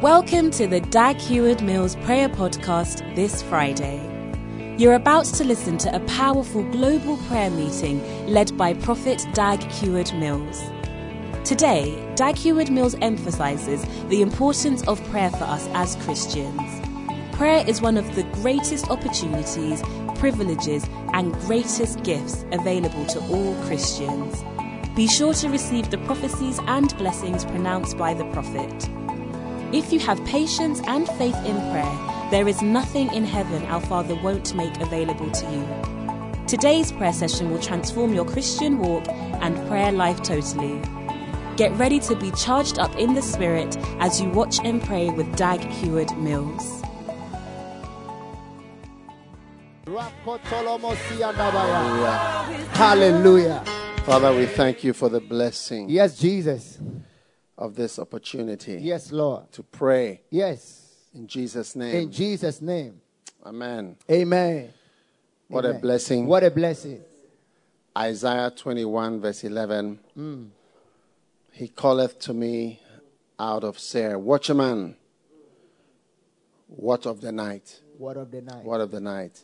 Welcome to the Dag Heward Mills Prayer Podcast this Friday. You're about to listen to a powerful global prayer meeting led by Prophet Dag Heward Mills. Today, Dag Heward Mills emphasizes the importance of prayer for us as Christians. Prayer is one of the greatest opportunities, privileges, and greatest gifts available to all Christians. Be sure to receive the prophecies and blessings pronounced by the prophet. If you have patience and faith in prayer, there is nothing in heaven our Father won't make available to you. Today's prayer session will transform your Christian walk and prayer life totally. Get ready to be charged up in the Spirit as you watch and pray with Dag Heward Mills. Hallelujah. Father, we thank you for the blessing Yes, Jesus. Of this opportunity Yes, Lord. to pray Yes. in Jesus' name. In Jesus' name. Amen. Amen. What a blessing. What a blessing. Isaiah 21, verse 11. Mm. He calleth to me out of Seir, Watchman, watch of the night, Word of the night. what of the night.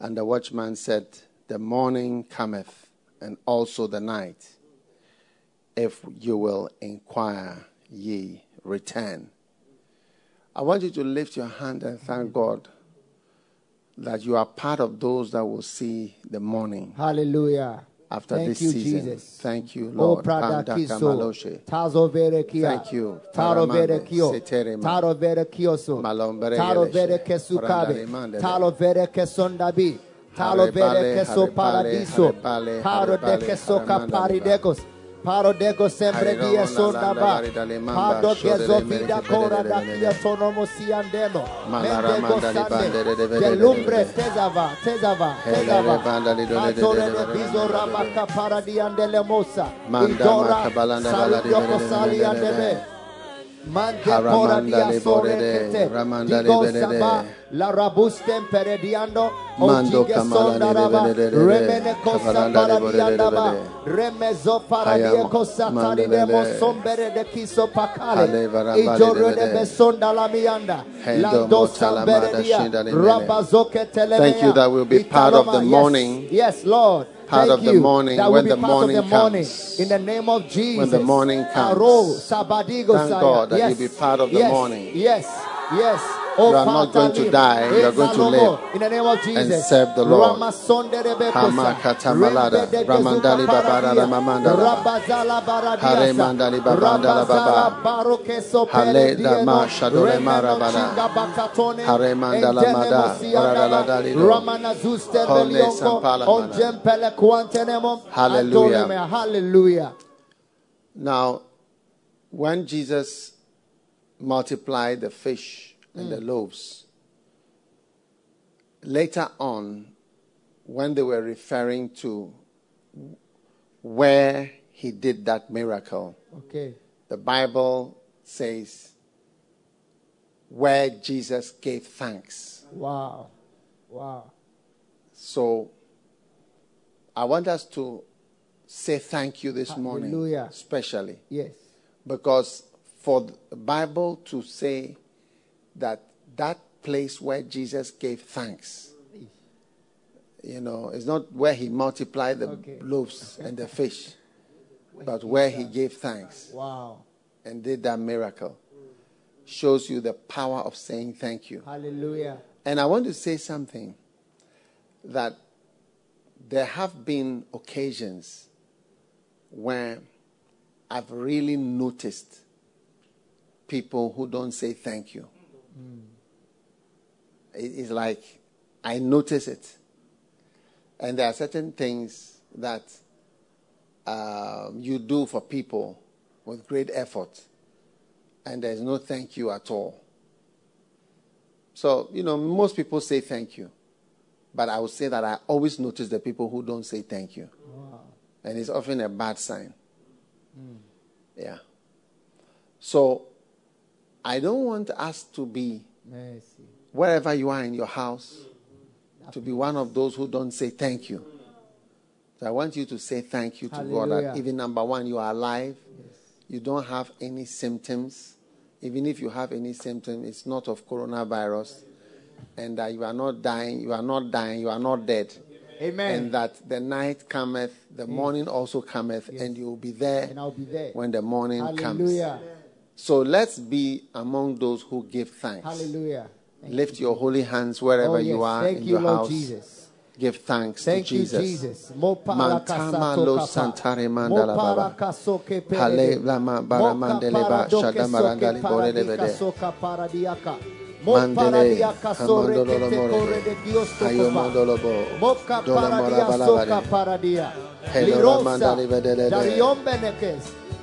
And the watchman said, The morning cometh, and also the night. If you will inquire, ye return. I want you to lift your hand and thank God that you are part of those that will see the morning Hallelujah. after Thank this you, season. Jesus. Thank you, Oh, Lord. Kiso. Kamaloshe. Tazo Vere Kia. Thank you. Taro Vere Kio. Seterema. Taro Vere Kioso. Malombere Taro Geleshe. Vere Kesukabe. Brandarimande. Talo Vere Kesondabi. Talo Vere Keso Paradiso. harebale, Paro de harebale, Kesoka haramanda Paridegos. Paro dego sempre dia sondaba. landa gari mamba, Pado shodere gezo mere vida ke cora da kia sonomo siandeno. Malara Mendego manda li bandere de sande. Gelumbre tezava, tezava, tezava. le banda li dole de Matore de bizo rabaka paradiandele mosa. Manda Idora makabalanda bala di saludioko bedere sali bedere. Mande cora dia sore borede, kete. ramanda li Digo bedere. La rabustem perediando. Mando Ojige kamala li sondaraba. bedere. Remene kosa Kabalanda li borede paradiandaba. bedere. Remezo kosa mandelele. taridemo sombere de kiso pakale. varabale Ijoro de besonda la mianda. Hendo Lando motala mada samberedia. shinda li mene. Rabazoke telemea. Thank you that we'll be part of the. Yes. morning. Yes, Lord. Part Thank of the you. morning That when will the be part morning of the morning. comes. In the name of Jesus. When the morning comes. Thank. God that yes. you'll be part of the yes. morning. Yes. Yes. Oh, you are not going to die, you are going to live In the name of Jesus. serve the Lord. Hamakatamalada. Ramandali gezuka babara paradia. Rabazala baradiasa. Hare mandali babandala Rabazala baba. barokeso Hale pere da ma shadole marabada. chinga bakatone. Hare mandala mada. mosiandala. Orala. Ramana zuste Hole sampala On jempele. Hallelujah. Hallelujah. Now, when Jesus multiplied the fish and the mm. loaves, later on, when they were referring to where he did that miracle, Okay. the Bible says, where Jesus gave thanks. Wow. Wow. So I want us to say thank you this morning, especially Yes. because for the Bible to say that that place where Jesus gave thanks, you know, it's not where he multiplied the Okay. loaves and the fish, but where he gave thanks Wow. and did that miracle, shows you the power of saying thank you. Hallelujah. And I want to say something that there have been occasions where I've really noticed people who don't say thank you. It- It's like I notice it. And there are certain things that um, you do for people with great effort, and there's no thank you at all. So, you know, most people say thank you. But I would say that I always notice the people who don't say thank you. And it's often a bad sign. Yeah. So, I don't want us to be, Mercy. wherever you are in your house, to be one of those who don't say thank you. So I want you to say thank you to God that even number one, you are alive. You don't have any symptoms. Even if you have any symptom, it's not of coronavirus. And that you are not dying, you are not dying, you are not dead. Amen. And that the night cometh, the morning also cometh, and you will be there And I'll be there. when the morning comes. So let's be among those who give thanks. Hallelujah. Thank Lift your holy hands wherever Oh, yes. you are Thank in you, your Lord house. Jesus. Give thanks Thank to you, Jesus. Jesus. Mantama lo santare mandala baba. Hale lama bara ba shada marandali bore de bede. Mandele amandolo lo more. Hayo mandolo bo. Mora paradia bala soka Hello, Lirosa. Ramandali vedele. Darion benekes.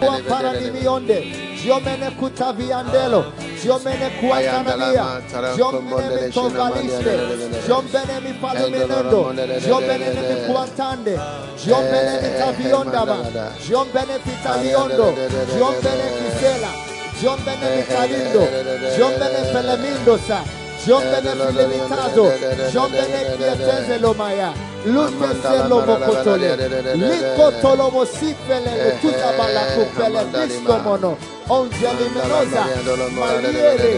Kwa parani mionde. Jomene kutaviandelo. Jomene kuandalia. Jomene mitovaliste. Jomene mipalumenendo. Jomene mikuantande. Jomene mitaviondaba. Jomene pitaliondo. Jomene kisela. Jomene mikalindo. Jomene pelemindo sa. Jomene filimitado. Jomene kietezelomaya. Lumeselo bokotole. Likotolo mosifele tutabala kupele diskomono. Ongelimenosa. Mariere.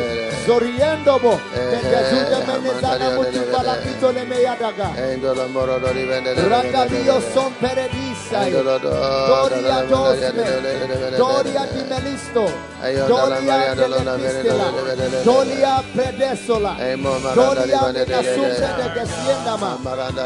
Zoriendo bo. Tengezude menezana mutubala kitole meyadaga. Randa dio son peredisa. Doria dosme. Doria di. Doria delestistela. Doria predesola. Doria menasumbe de gesiendama.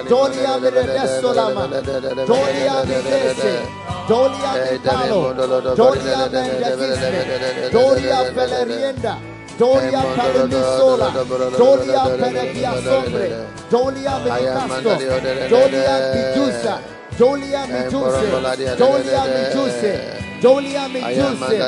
Doria Dolia Meredesolama, Dolia Medese, Dolia Mitalo, Dolia Mendekiste, Dolia Pelerienda, Doria Paramisola, Doria Peredia Sombre, Doria Medicastro, Doria Pidusa, Dolia Mituse, Dolia Mituse, Dolia Mituse,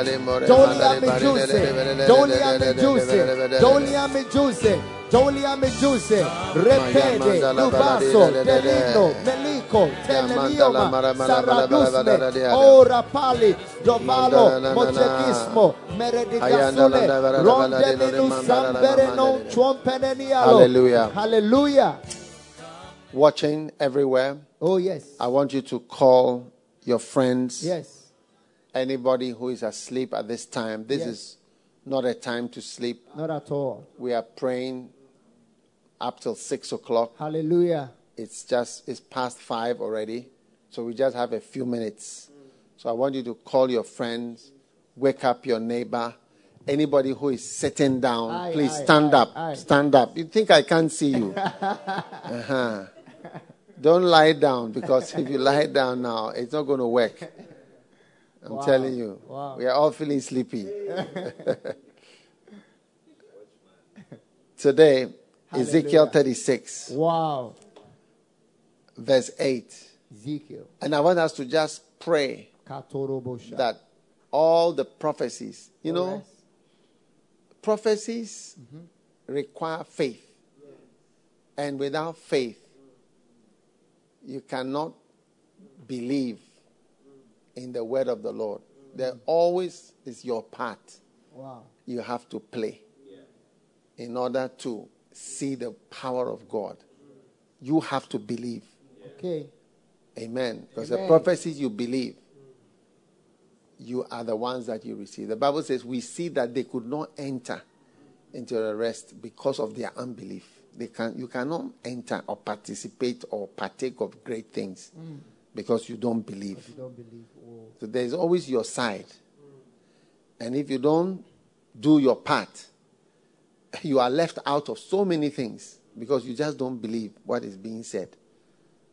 Dolia Mituse, Dolia Mituse, Dolia Mituse, Dolia Mejuse, Repede, Lubaso, Delino, Melico, Telelioma, Saradusme, Ora Pali, Dovalo, Mojegismo, Meredigasule, Rondelinu, Samberenon, Chompenenialo. Hallelujah. Hallelujah. Watching everywhere. Oh, yes. I want you to call your friends. Yes. Anybody who is asleep at this time. This yes. is not a time to sleep. Not at all. We are praying up till six o'clock. Hallelujah. It's just it's past five already, so we just have a few minutes. So I want you to call your friends wake up your neighbor. Anybody who is sitting down, Aye, please aye, stand aye, up. Stand up. You think I can't see you? uh-huh. Don't lie down because if you lie down now, it's not going to work. I'm Wow. telling you. Wow. We are all feeling sleepy. Today, Ezekiel 36, Wow. verse 8. Ezekiel. And I want us to just pray that all the prophecies, you know, Yes. prophecies require faith. And without faith, you cannot believe in the word of the Lord. There always is your part Wow. you have to play in order to see the power of God. You have to believe. Okay. Amen. Because the prophecies you believe, you are the ones that you receive. The Bible says we see that they could not enter into the rest because of their unbelief. They can you cannot enter or participate or partake of great things mm. because you don't believe. You don't believe. Oh. So there's always your side. And if you don't do your part, you are left out of so many things because you just don't believe what is being said.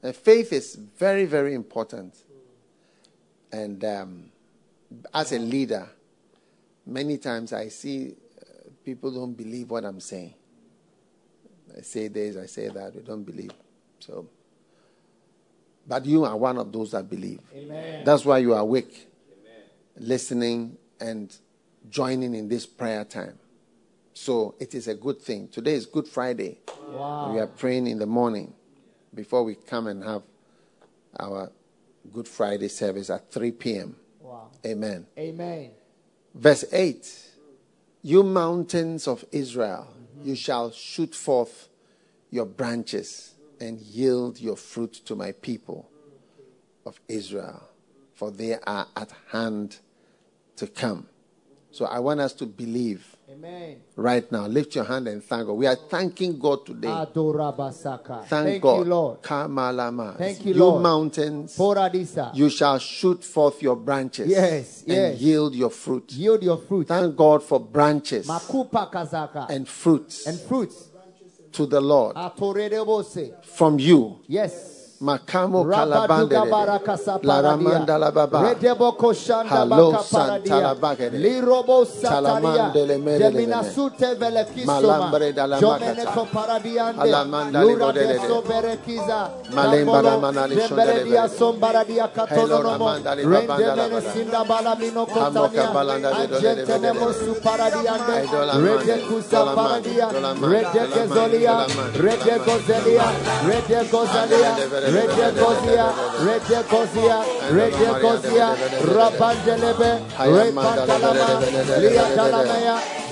And faith is very, very important. And um, as a leader, many times I see uh, people don't believe what I'm saying. I say this, I say that, they don't believe. So, but you are one of those that believe. Amen. That's why you are awake, listening and joining in this prayer time. So it is a good thing. Today is Good Friday. Wow. We are praying in the morning before we come and have our Good Friday service at 3 p.m. Wow. Amen. Amen. Verse 8 You mountains of Israel, you mm-hmm. shall shoot forth your branches and yield your fruit to my people of Israel, for they are at hand to come. So I want us to believe Amen. right now. Lift your hand and thank God. We are thanking God today. Thank, Thank God. you, Lord. Kamalama. Thank you, you Lord. You mountains, Poradisa. you shall shoot forth your branches Yes, and yes. yield your fruit. Yield your fruit. Thank God for branches Makupa kazaka. and fruits and fruits. to the Lord from you. Yes. Makamo Rabaduga kalabande barakasa la ramanda la baba. Halo baka paradia. santalabagere. Lirobo sataria. Talamande le mere le Gemina mene. velekisoma. Malambre da la Jomene makata. Alamanda le Lura godele de. deso berekiza. Malemba Tambolo, ramana le Dembeledia shondele sombaradia katononomo. ramanda le babanda la Rendemene bada. sinda balamino Hamoka kotania. balanda le dole le Anjentenemo bedele. suparadiande. Rede kusa paradia. Rede kezolia. dolamande, Rede dolamande. gozelia. Rede gozalia. Rede gozia. Rede gozia. Rede gozia. Rabandelebe. Repantalama.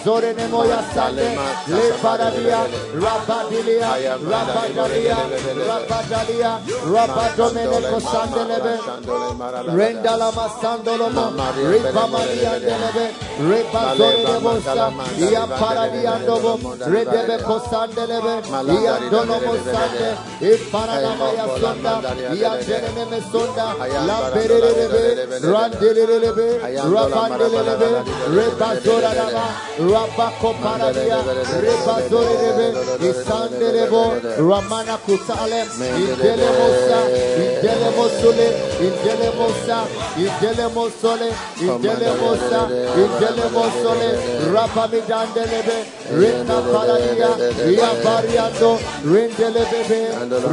Liatalamaya. Zorenemoya Sande, Le Paradia, Rabadilia, Rabadalia, Rabadalia, Rabadomeneco Sandelebe, Rendala Masandolomo, Ripa Maria Delebe, Ripa Zorenemosa, Ia Paradiandobo, Redebe Cosandelebe, Ia Donomo Sande, E Paranamaya Sonda, Ia Geneme Sonda, La Perebe, Randelebe, Rabandelebe, Ripa Zoranama, Rabako Paradia, Ripa Zorebe, Isandelebo, Ramana Kutale, Indelemosa, Indelemosule, Indelemosa, Indelemosole, Indelemosa, Indelemosole, Rapamidandelebe, Renda Paradia, Ia Variando, Rendelebebe,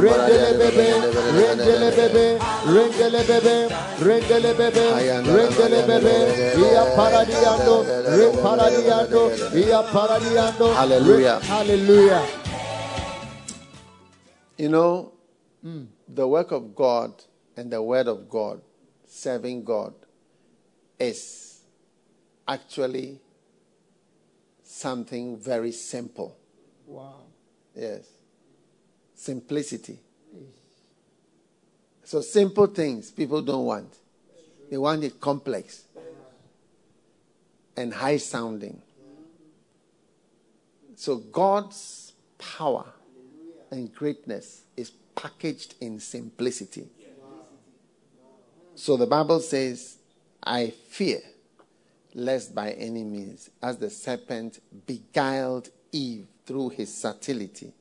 Rendelebebe, Rendelebebe, Rendelebebe, Rendelebebe, Rendelebebe, Ia Paradiando, Reparadiando, Paradiando, Hallelujah. Hallelujah. You know, mm. the work of God and the word of God, serving God, is actually something very simple. Wow. Yes. Simplicity. So, simple things people don't want. They want it complex and high sounding. So, God's power and greatness is packaged in simplicity. So, the Bible says, I fear lest by any means, as the serpent beguiled Eve through his subtlety,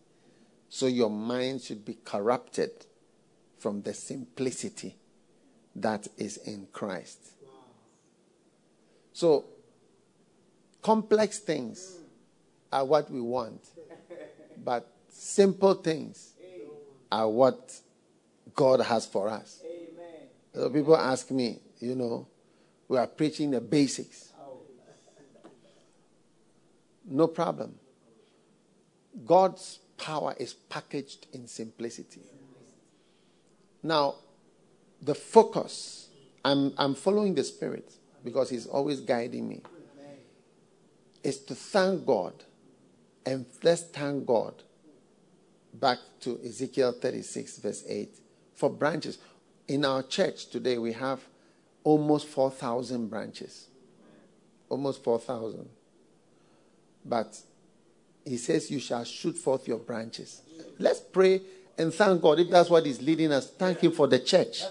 so your mind should be corrupted from the simplicity that is in Christ. So, complex things are what we want, but simple things are what God has for us. So people ask me, you know, we are preaching the basics. No problem. God's power is packaged in simplicity. Now, the focus, I'm, I'm following the Spirit because He's always guiding me, is to thank God. And let's thank God back to Ezekiel 36, verse 8, for branches. In our church today, we have almost 4,000 branches. Almost 4,000. But he says, You shall shoot forth your branches. Let's pray and thank God. If that's what He's leading us, thank Him for the church,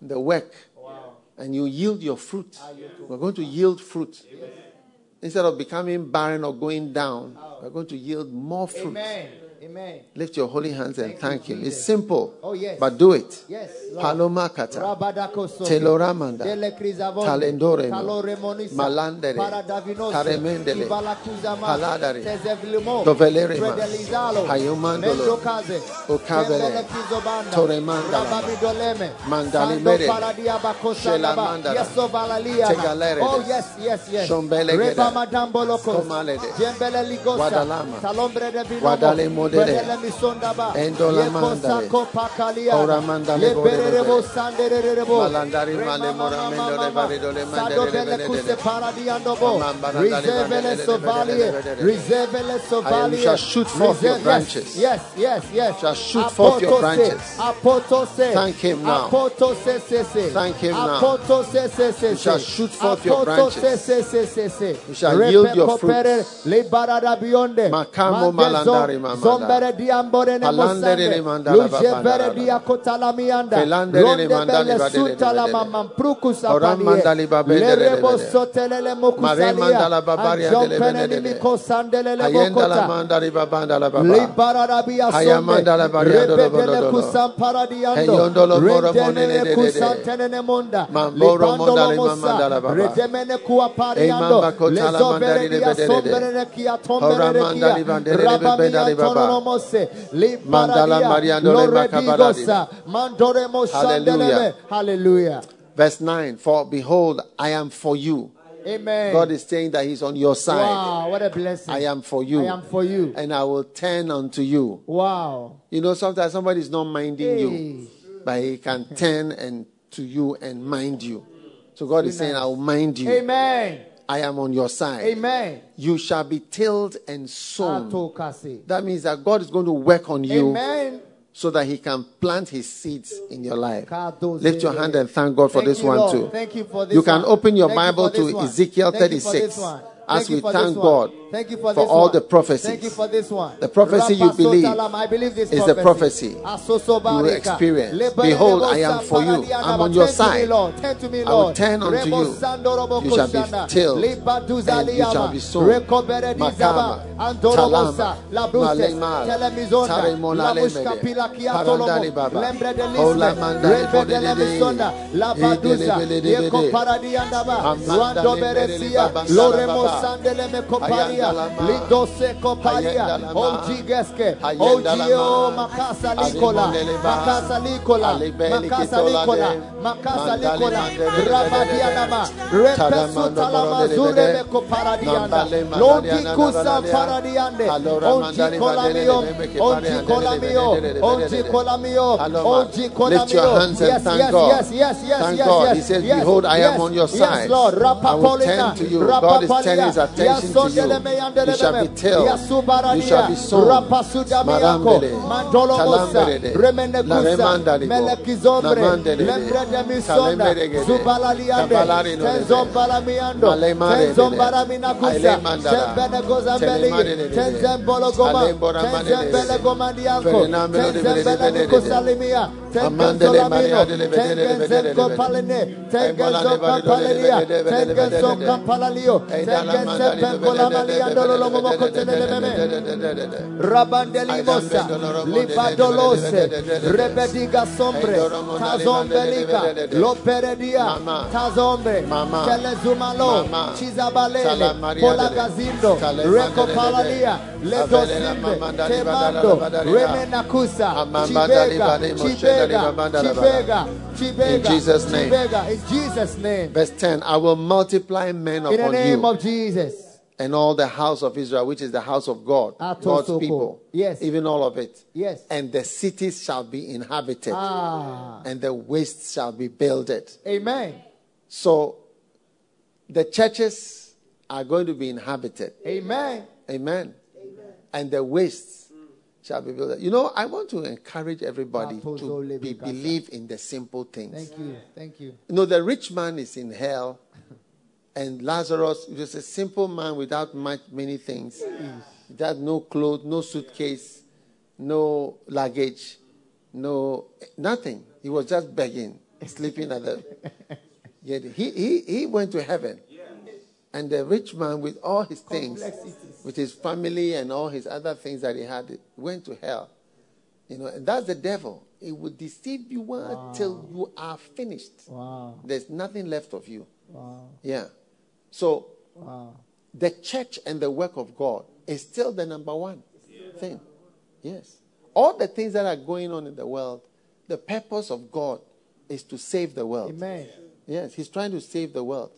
the work. And you yield your fruit. We're going to yield fruit. Instead of becoming barren or going down, we're going to yield more fruit. Amen. Amen. Lift your holy hands and Thank thank Him. Jesus. It's simple, Oh, yes. but do it. Yes. Paloma kata. Teloramanda. Talendoremo. Malandere. Taremendele. Paladare. Tezevlimo. Dovelerema. Hayomandolo. Tembele. Toremandala. Rababidoleme. Mandali mere. paradiabakosanaba. Shelamandala. Tegalere. Oh, yes, yes, yes. Shombele Reba geda. madambo lokos. Komalede. Jembele ligosa. Guadalama. Talombre de vinomo. Guadale modere. Guadele misondaba. Endola Yeko mandale. sako pakalia. Ora mandale borere. Malandari male mora mendole baridole mandere Sado bele bele kuse bele. paradiandobo. Mambarandale Reserve le sovalie. Reserve le sovalie. shall shoot forth your branches. Yes, yes, yes. Shall shoot forth your branches. Apotose. Thank him now. Apotose se se. Thank him now. Apotose se se You shall shoot forth your branches. You shall yield your Repekopere, Le barada bionde. Makamo malandari mamanda. Zombere diambore ne mosande. mianda. Ronde bele mamam prukus apanie. mokusalia. Anjompene nimiko sandelele sonde. kusantenene monda. Libandolo mosa. kuapariando. Eimamba kotala Lezovere mandali dia lebedele. sombere kia tombere kia. Rabamia lebedele Mandala Libaradia. Loredigosa. Mandore. Hallelujah. Hallelujah. Verse 9 For behold, I am for you. Amen. God is saying that He's on your side. Wow, what a blessing. I am for you. I am for you. And I will turn unto you. Wow. You know, sometimes somebody is not minding Hey. you, but he can turn and to you and mind you. So God is saying, I will mind you. Amen. I am on your side. Amen. You shall be tilled and sown. That means that God is going to work on you Amen. so that He can plant His seeds in your life. Lift your hand and thank God for Thank this you, one too. Thank you for this You can one. open your Thank Bible this to one. Ezekiel Thank you for 36 this one. As Thank you we thank. God Thank you for, for all one. the prophecies. Thank you for this one. The prophecy you believe Rapasotalam, I believe this is the prophecy you will experience. Behold, I am for you. I'm on your Turn to me, side. Lord. Turn to me, I will turn unto Rebo you. You shall be tilled, and you shall be sown. Makama. Talama, La Bruce. Malemar, Telemizonda. Taremona La Lemede, Mushkapila Parandali Kiatolomo. Baba, de Ola Lisme. Mandali Rebe de la Bodede, Misonda. La Baduza. Edelebelebele, Yeko Paradiandaba. Amanda Rando Lebele Beresia. Baba Loremo Baba. Sandele me Coparia. Ayandalama. Lidose Coparia. Ayandalama. Oji Geske. Ayandalama. Oji Makasa Likola. Arimondeleba. Makasa Likola. Alibeli Makasa Kitola Likola. de. Makasa Mandali Likola. Mandele Rabadianama. Talamando Repesu Talama Borodele Zure Bede. me Coparadianda. Nambale Londi Mandaliana Kusa Nabaladia. Paradiande. Allora Oji Mandali Colamio. Mandele Bebe Oji Kepariande Colamio. Bede Bede Oji Bede. Colamio. Allora, Oji Colamio. lift your hands and Yes, thank yes, God. yes, yes, yes, Thank yes, God. yes. He says, yes, Behold, I yes, am on your Yes, side. Lord. I will Rapapolina. turn to you. God is turning his attention to you. You shall be tilled. You shall be sown. Marambele. Talamberede. Laremandalibo. Namandele. Kalemeregede. Kabalarino. Malemarede. Ailemandara. Telemarede. Alemboramanede. Ferenamelo de Bedebedede. Amandele Tengenzolamino, Maria dele bedele bedele Tengenzenko bedele. Palene, Embola Tengenzo de Bari dele Kampalalia, bedele bedele Tengenzo bedele. Kampalalio, Eidala Tengenze mandali bedele Penkolamali Andolo Lomoko Telememe. bedele. Rabandelimosa, Libadolose, Rebediga Sombre, Tazombelika, Loperedia, Mama. Tazombe, Mama. Telezumalo, Mama. Chizabalele, Sala Maria Polagazindo, Sala Reko Mandele. Palalia, Avelena Ledosimbe, Mamandali Temando, Badala Badala. Remenakusa, Amambandali Chibega, Badi Moshedali Chibega, Babandala Chibega, Chibega, In Jesus' name. Chibega, in Jesus' name. Verse 10 I will multiply men upon you. In the name you of Jesus. and all the house of Israel, which is the house of God, God's people. Yes. Even all of it. Yes. And the cities shall be inhabited, Ah, and the wastes shall be builded. amen. So the churches are going to be inhabited. Amen. Amen. And the wastes shall be built. You know, I want to encourage everybody to be, believe in the simple things. Thank you. Thank you. You know, the rich man is in hell, and Lazarus was a simple man without much, many things. He had no clothes, no suitcase, no luggage, no nothing. He was just begging, sleeping at the. Yet he, he, he went to heaven. And the rich man, with all his things, with his family and all his other things that he had, went to hell. You know, and that's the devil. It will deceive you until you are finished. Wow. There's nothing left of you. Wow. Yeah. So Wow. the church and the work of God is still the number one thing. Yes. All the things that are going on in the world, the purpose of God is to save the world. Amen. Yes, He's trying to save the world.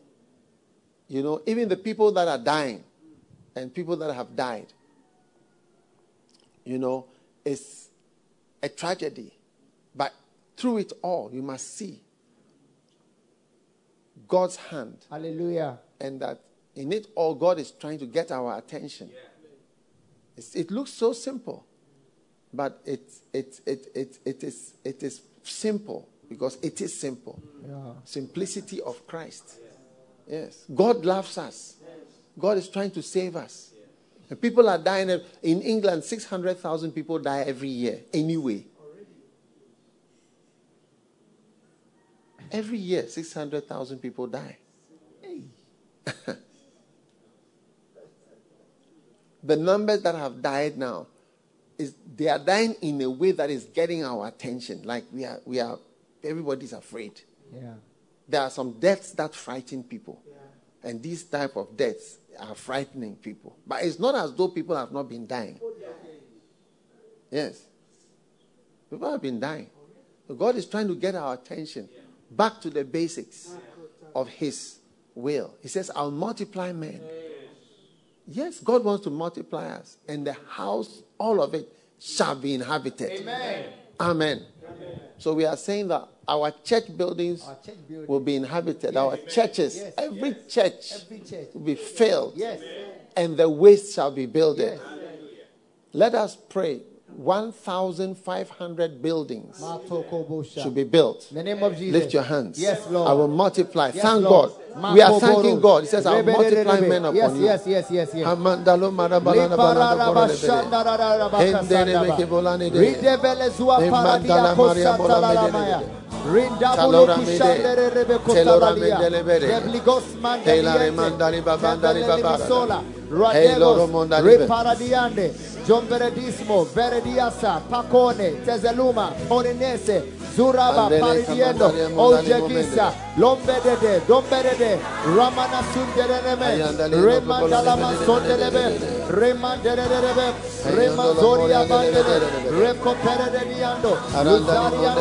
You know, even the people that are dying and people that have died, you know, it's a tragedy. But through it all, you must see God's hand Hallelujah. and that in it all, God is trying to get our attention. It's, it looks so simple, but it, it, it, it, it, is, it is simple because it is simple. Yeah. Simplicity of Christ. Yes. God loves us. God is trying to save us. And people are dying. In England, 600,000 people die every year, anyway. Every year, 600,000 people die. the numbers that have died now is they are dying in a way that is getting our attention. Like we are, we are, everybody's afraid. Yeah. There are some deaths that frighten people, and these type of deaths are frightening people. But it's not as though people have not been dying. Yes, people have been dying. So God is trying to get our attention back to the basics of His will. He says, "I'll multiply men." Yes, God wants to multiply us, and the house, all of it, shall be inhabited. Amen. Amen. So we are saying that our church buildings Our church will be inhabited. Our churches, Yes. every church Every church. will be filled, Yes. and the waste shall be builded. Yes. Let us pray. 1,500 buildings should be built. In the name of Jesus. Lift your hands. Yes, Lord. I will multiply. Yes, Thank Lord. God. We are thanking God. He says, I will multiply men upon yes, you. Yes, yes, yes, yes. Amandalo marabalana balana borelebele. Hendele meke volane de. Ridebelezua Emandala paradia Maria kosata Bola lalamaya. Medele. Rindabulu Talora kushandere mede. rebe Telora kotalalia. mendele bere. Rebligos Tela mandeliente. remandali babandali Tembelele babara. misola. Hey, loro Radegos. mondali be. Reparadiande. Jomberedismo. Verediasa. Pacone. Tezeluma. Orinese. Zuraba. Paridiendo. kamandalia mondali Ojegisa. Lombedede. Domberede. Ramana sundereme. Ayandali Remandalama nopopolo sondelebe. Remanderebe. Remanzoria bandele. Recopere de Diando. Luzaria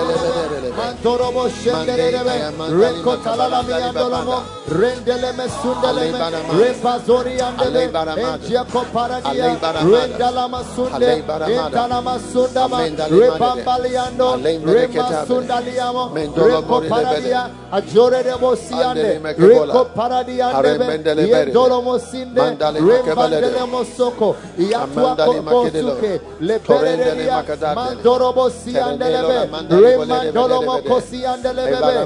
Mantorobo shenderebe. Recotala miandolomo. Rendeleme sundeleme. Repazori andele. Enjeko paradia. Rendalama sunde. Entalama sundama. Repambaliando. Rema sundaliamo. Reco paradia. Ajo Dore de Bosiande, Rico Paradiande, Yedolomo Sinde, Rembandele Mosoko, Yatua Kosuke, Lepereria, Mandorobo Siandelebe, Remandolomo Kosiandelebe,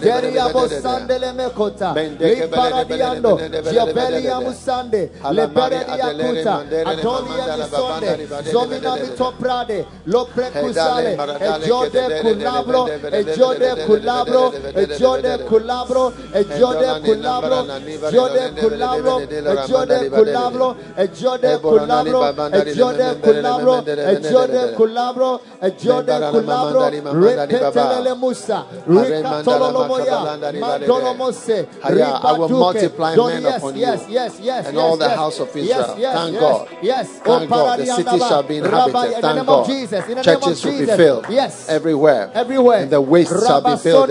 Deriabo Sandele Mekota, Riparadiando, Giabelia Musande, Lepereria Kuta, Adolia Misonde, Zomina Mitoprade, Loprekusale, Ejode Kulabro, Ejode Kulabro, Ejode kulabro, ejode kulabro, ejode kulabro, ejode kulabro, ejode kulabro, ejode kulabro, ejode kulabro, ejode kulabro, repetelele Musa, rikatololomoya, mandolomose, ribatuke, yes, yes, yes, yes, and all the house of Israel. Thank God. Yes. Thank God. The city shall be inhabited. Thank God. Churches will be filled. Yes. Everywhere. Everywhere. And the wastes shall be filled.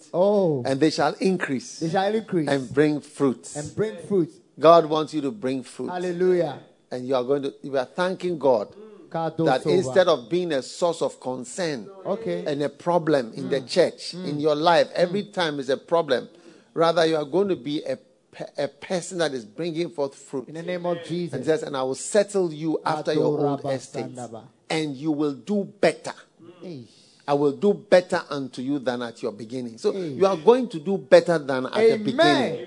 Oh, and they shall increase they shall increase and bring fruits. and bring fruit. God wants you to bring fruit. Hallelujah. And you are going to, you are thanking God that instead of being a source of concern Okay. and a problem in the mm. church, mm. in your life, every mm. time is a problem, rather you are going to be a, a person that is bringing forth fruit. In the name of And Jesus. says, and I will settle you after your old estate, and you will do better. I will do better unto you than at your beginning. So Hey. you are going to do better than at the Amen. beginning.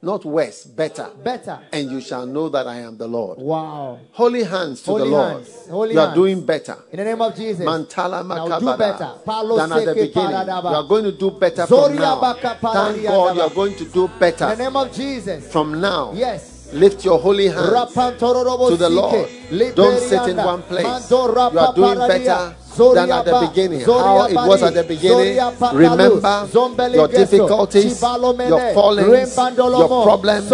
Not worse, better. Better. And you shall know that I am the Lord. Wow. Holy hands to Holy the Lord. hands. Holy you are hands. doing better. In the name of Jesus. Mantala Now do makabada. better. Palo Than at the beginning. You are going to do better from now. Thank God you are going to do better. In the name of Jesus. from now. Yes. Lift your holy hands Rapantororobo to the. Lord. Don't sit in one place. You are doing better than at the beginning. How it was at the beginning. Remember your difficulties, your fallings, your problems,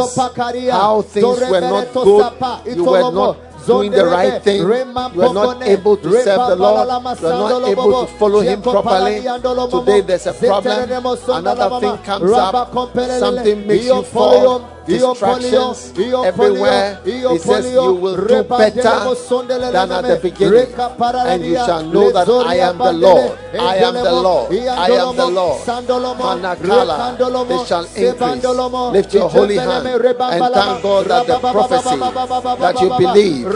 how things were not good. You were not doing the right thing. You were not able to serve the Lord. You are not able to follow Him properly. Today there's a problem. Another thing comes up. Something makes you fall distractions everywhere. He says, You will do better than at the beginning, and you shall know that I am the Lord. I am the Lord. I am the Lord. Manakala, they shall increase. Lift your holy hand and thank God that the prophecy that you believe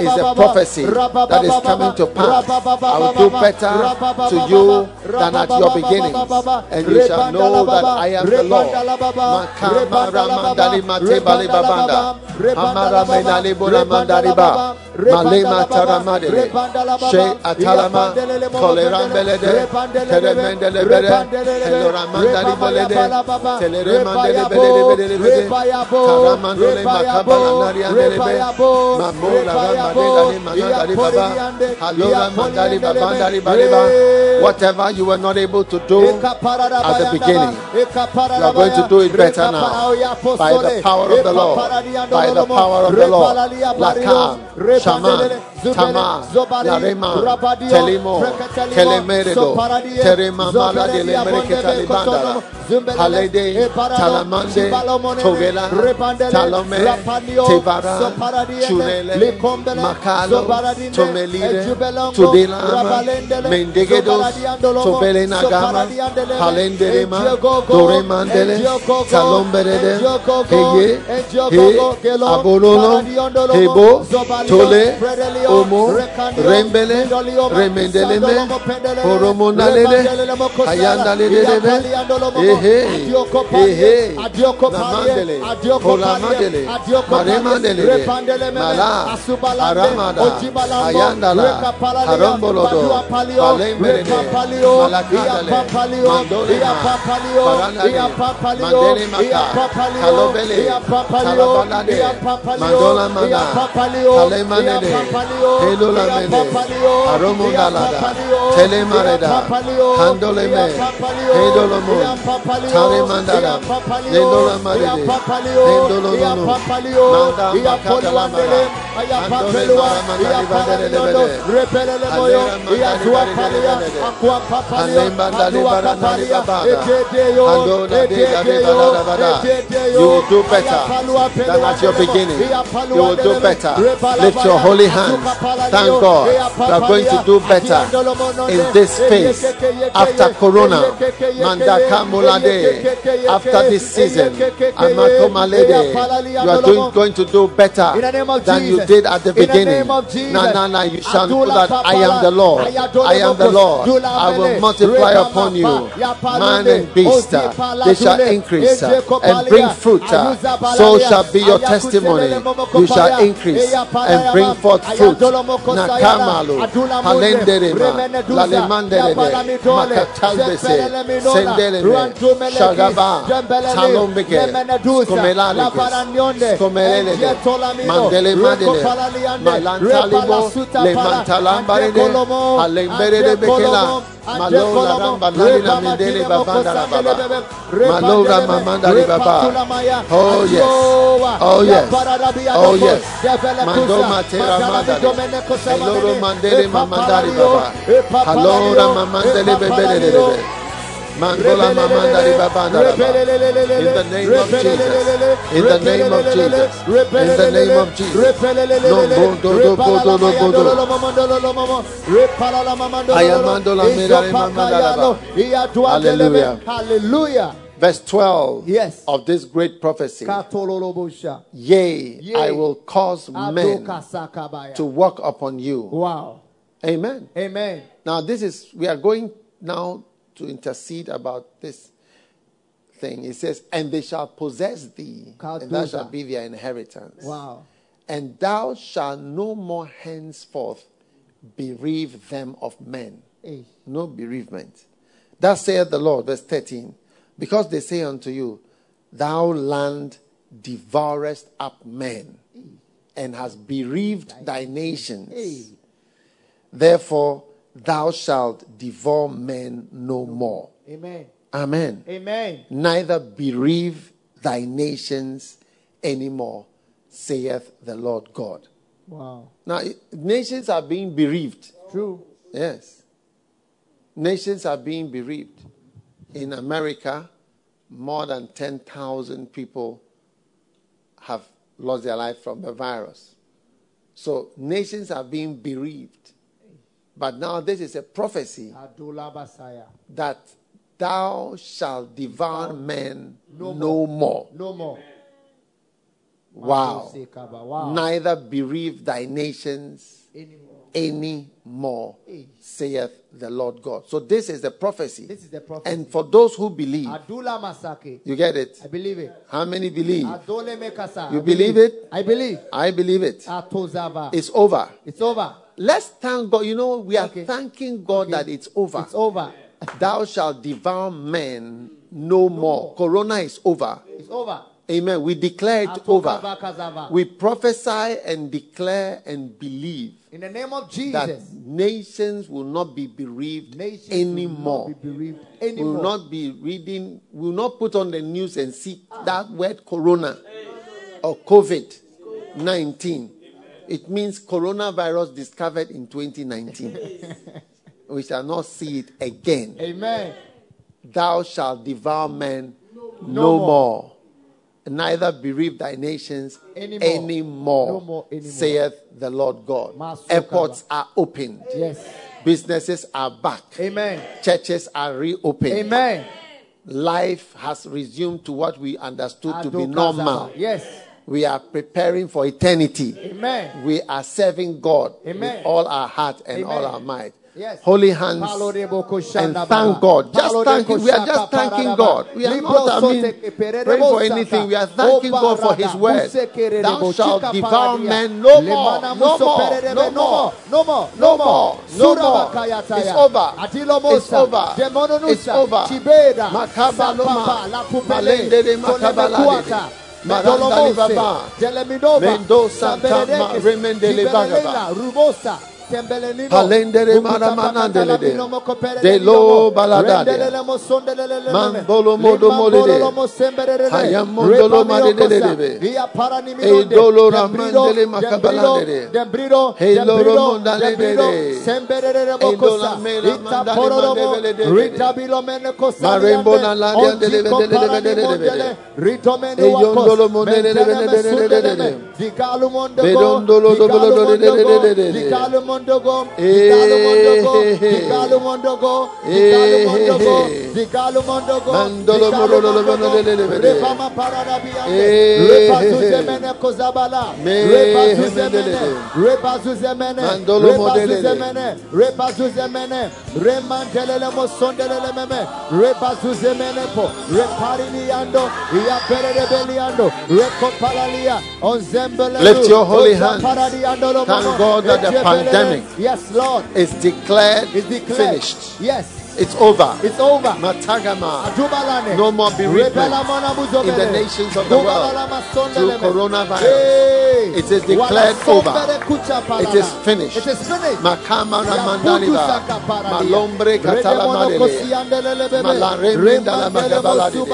is a prophecy that is coming to pass. I will do better to you than at your beginnings, and you shall know that I am the Lord. Mandali Matebali Babanda. Amara Menali Bura Mandariba. Malema taramadele. She atalama. Kolerambelede. Teremendele bere. Eloramandali bolede. Teleremandele. Mamola baba. Halora mandali babandali bariba. Whatever you were not able to do at the beginning, you are going to do it better now. By the power of the Lord. By the power of the Lord. Lakam, Shaman, Tama, Larema, Telimo, Kelemeredo, Terema Mala de Lemereketa Libanda, Halede, Talamande, Togela, Talome, Tevara, Chunele, Makalo, Tomelire, Tudela, Mendegedos, Tobele Nagama, Palenderema, Doremandele, Talomberede, Heye, He, Abololo, Hebo, Tole, Omo, Rembele, Remendeleme, Oromonalele, Ayandalele, Ehe, Ehe, Namandele, Kolamandele, Maremandele, Mala, Aramada, Ayandala, Harombolodo, Palemberede, Malakadale, Mandolema, Paranale, Mandele Maka, Kalobele, Kalabalade, Mandola Manda, Kalema manede. Helola mene. Aromongalada. Telemareda. Handoleme. Hedolomon. Tarimandada. Lendola marede. Hendolonono. Manda bakadala mara. Handole mara mandari bandere lebede. Alera mandari bandere lebede. Alembanda lebara nari babada. Andoda de balada bada. You will do better than at your beginning. You will do better. Lift your holy hands. Thank God. You are going to do better in this phase after Corona. Mandaka Mulade. After this season. Amako Malede. You are doing, going to do better In the name of than you did at the beginning. name of Jesus. Na na na. You shall know that I am the Lord. I am the Lord. I will multiply upon you man and beast. They shall increase and bring fruit. So shall be your testimony. You shall increase and bring Yama, forth fruit. Ayadolo Moko Sayana, Nakamalo, Adula Munde, Halenderema, Remene Duza, Lalemandelede, Yapala Midole, Makatalbese, Zepelele Sendeleme, Shagaba, Jembelele, Talombeke, Lemene Duza, Skomelalekes, Labaranyonde, Skomelelede, Enje Tolamino, Mandele Reko Mandele, Palaliande, Malantalibo, Le Mantalambarede, Ande Kolomo, Alembere de Ande Bekela, Malola Ramba Nalina Mindele Matile Babanda Moko Baba, Sandele Bebe, Malora Mamanda Baba. Oh yes, oh yes, oh yes. Devele Mando Kusa, Matera Mandala Mandale, Midomene Kosa Eloro Mandele, Mandele Epa Mamandari Palalio, Baba, Epa Halora Palalio, Mamandele Epa Bebele Palalio, Mangola Mamandari Babanda Baba. In the name of Jesus. In the name of Jesus. In the name of Jesus. No bodo do bodo do bodo. Ayamandola Mirare. Hallelujah. Hallelujah. Verse 12 Yes. of this great prophecy. Yea, Yea. I will cause men to walk upon you. Wow. Amen. Amen. Now, this is, we are going now to intercede about this thing. It says, And they shall possess thee, and that shall be their inheritance. Wow. And thou shalt no more henceforth bereave them of men. Hey. No bereavement. Thus saith the Lord, verse 13, because they say unto you, Thou land devourest up men, and hast bereaved thy nations. Therefore, thou shalt devour men no more. Amen. Amen. Amen. Neither bereave thy nations anymore, saith the Lord God. Wow. Now, nations are being bereaved. True. Yes. Nations are being bereaved. In America, more than 10,000 people have lost their life from the virus. So, nations are being bereaved. But now, this is a prophecy that thou shalt devour men No no, more. No more. Wow. Neither bereave thy nations Anymore. any more, Hey. saith the Lord God. So this is the prophecy. This is the prophecy. And for those who believe, you get it? I believe it. How many believe? You believe it? I believe. I believe it. It's over. It's over. Let's thank God. You know, we are Okay. thanking God Okay. that it's over. It's over. Thou shalt devour men no more. Corona is over. It's over. Amen. We declare it over. We prophesy and declare and believe In the name of that Jesus. nations will not be bereaved Nations anymore. will not be bereaved We anymore. will not be reading, will not put on the news and see that word corona or COVID 19. It means coronavirus discovered in 2019. we shall not see it again. Amen. Thou shalt devour men no, No more. more. Neither bereave thy nations Anymore. anymore, No more anymore. saith the Lord God. Airports are opened, Yes. businesses are back, Amen. churches are reopened. Amen. Life has resumed to what we understood to be normal. Yes. We are preparing for eternity. Amen. We are serving God Amen. with all our heart and all our might holy hands and thank God. Just thank him. We are just thanking God. We are not, I mean, praying for anything. We are thanking God for his word. Thou shalt devour men no more. No more. No more. No more. No more. No more. It's over. It's over. It's over. Makaba loma. Malendele makaba Maranda libaba. Mendoza kama remendele bagaba. Rubosa. Halendere manamanandele de. De lo baladade. Mandolo modo molede. Hayam mondolo madedele debe. E dolo ramandele makabalandere. E dolo mondale debe. Semberere mokosa. Ita pororo mo. Rita bilomene kosa. Marembo na landia dele dele dele dele dele. Ritomene wakos. Mendele mesundele. Digalu mondoko. Digalu mondoko. Digalu mondoko mondogo, eh. mondogo, eh. mondogo, eh. mondogo, mondogo, mondogo. Lift your holy hands. Thank God that the pandemic Yes, Lord. is declared It's declared. finished. Yes, it's over. It's over. Matagama. No more bereavement in the nations of the world through coronavirus. It is declared over. It is finished. It is finished. Makama Ramandaniva. Malombre Catalamadele. Malarem Dalamabalade.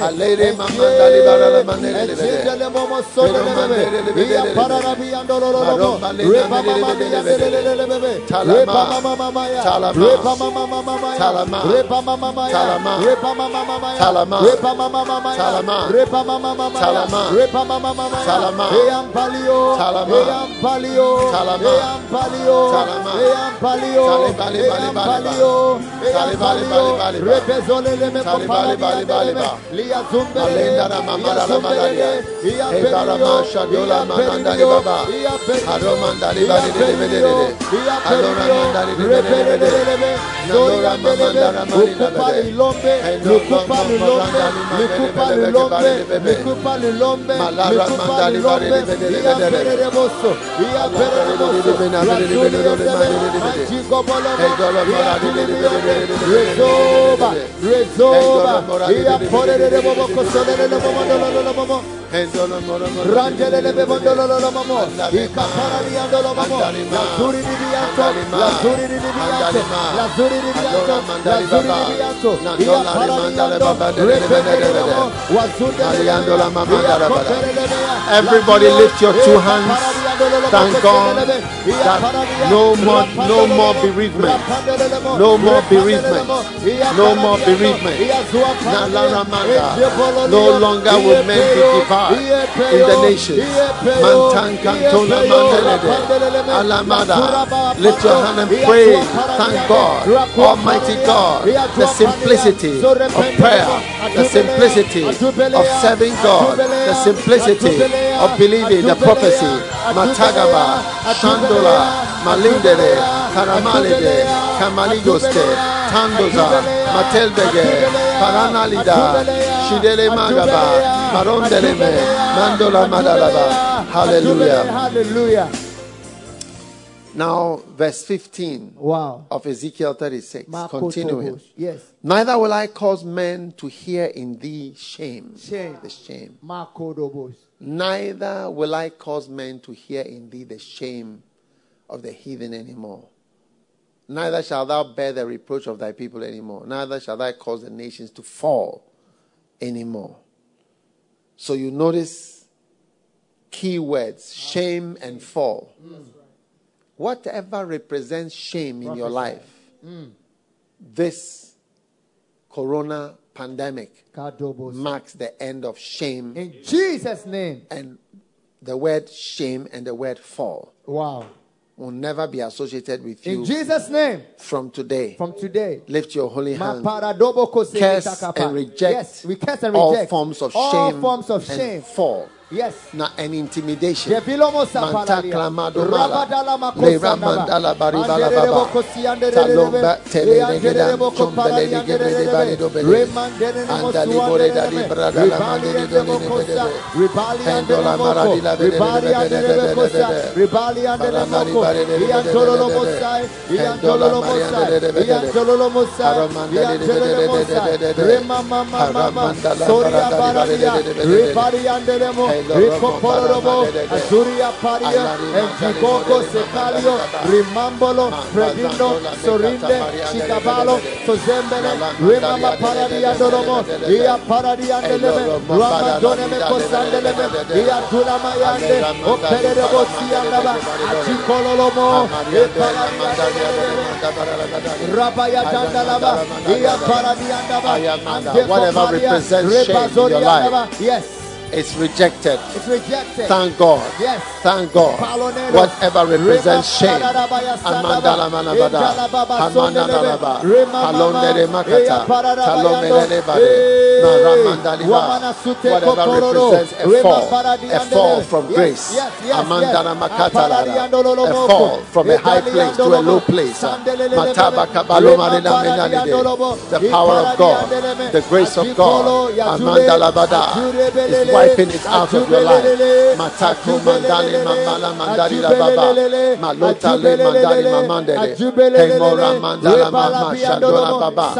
Alere Mamandaliba Ramanele. Talama. Talama. Talama, Repamama, Talama, Repamama, Talama, Repamama, Talama, Repamama, Talama, Repamama, Talama, Eam Palio, Talama, Eam Palio, Talama, Eam Palio, Talama, Eam Palio, Eam Palio, Eam Palio, Repezole le me Palio, Palio, Palio, Lia Zumbe, Alenda la mamma la malaria, Ia Pedalama, Shadiola, Mandali Baba, Ia Pedalama, Mandali Baba, Ia ne le pas le lombe, ne le pas le lombe, ne le pas le lombe, ne coupe pas le lombe, ne coupe pas le lombe, via pererebosso, via pererebosso, Rezoba, rezoba, via pererebosso, cosolere le momondo lo lo momo, rangele le bevondo lo lo momo, i capara di andolo momo, la zuri di bianco, la zuri di la zuri di bianco, everybody lift your two hands. Thank God that no more no more bereavement. No more bereavement. No more bereavement. No longer will men be divided in the nation mantankantona mandale alamada. Lift your hand and pray. thank God. Almighty Almighty. God, the simplicity of prayer, the simplicity of serving God, the simplicity of believing the prophecy. Matagaba, Shandola, Malindere, Karamalide, Kamaligoste, Tandoza, Matelbege, Paranalida, Shidele Magaba, Marondeleme, Mandola Madalaba. Hallelujah. Hallelujah. Now, verse 15 Wow. of Ezekiel 36, Marco continuing. Tobos. Yes. Neither will I cause men to hear in thee shame. Shame. The shame. Marco Dobos. Neither will I cause men to hear in thee the shame of the heathen anymore. Neither shalt thou bear the reproach of thy people anymore. Neither shall thou cause the nations to fall anymore. So you notice key words shame and fall. Mm. Whatever represents shame in your life, this corona pandemic marks the end of shame In Jesus' name. and the word shame and the word fall Wow. will never be associated with you. In Jesus' name. from today. From today. Lift your holy hand. Curse and reject Yes, we curse and all forms of all shame forms of and shame fall Yes. na an intimidation. Manta sapalaria. clamado mala. Le makosa ramandala bari bala Anderebo baba. kosi anderebe. Talomba telenegeda. Anderebo Chombele kopalari digebrede bari anderebe. dobele. Andali bore dali neme. brada la Ribali mandeli anderebo dole kosa. nebede. Ribali Endola anderebo maradi la ko. bede Ribali bede bede anderebo bede kosa. bede. Ribali anderebo Paramari ko. bare bede bede Iantololo bede bede. mosai. Mosai. Mama mama. Soria baradia. Ricoporobo. Azuria paria. Alari Enjikoko mandali sekalio. Rimambolo. Predino. Sorinde. Chicabalo. Sozembele. Dolomo. Ia paradia deleme. Ramadone me kosandeleme. Ia tulamayande. Operere bosiandaba. Ajikololomo. Paradia deleme. Rabaya Dandalaba, Ia Paradiandaba. Whatever represents shame in your life. Yes, It's rejected. it's rejected. Thank God. Yes. Thank God. Whatever represents shame. Amandala manabada. Ejalababa Hamanalaba. Sondelebe, Rema Halondere Mama, makata. Eya Pararabaya Talomelele Do, bade. Maramandaliba. Wamana Sute Whatever represents a fall. A fall from grace. Yes, yes, Amandana yes. makatalara. Aparadiandololomoko. A fall from a high place to a low place. Mataba kabalo Rema marina menalide. Paradiandolomo. The power of God, the grace of God, Yajule, Amandalabada is wiping it out of your life. Matako mamala la baba. Malota le mandali mamandele. Mandala mama baba.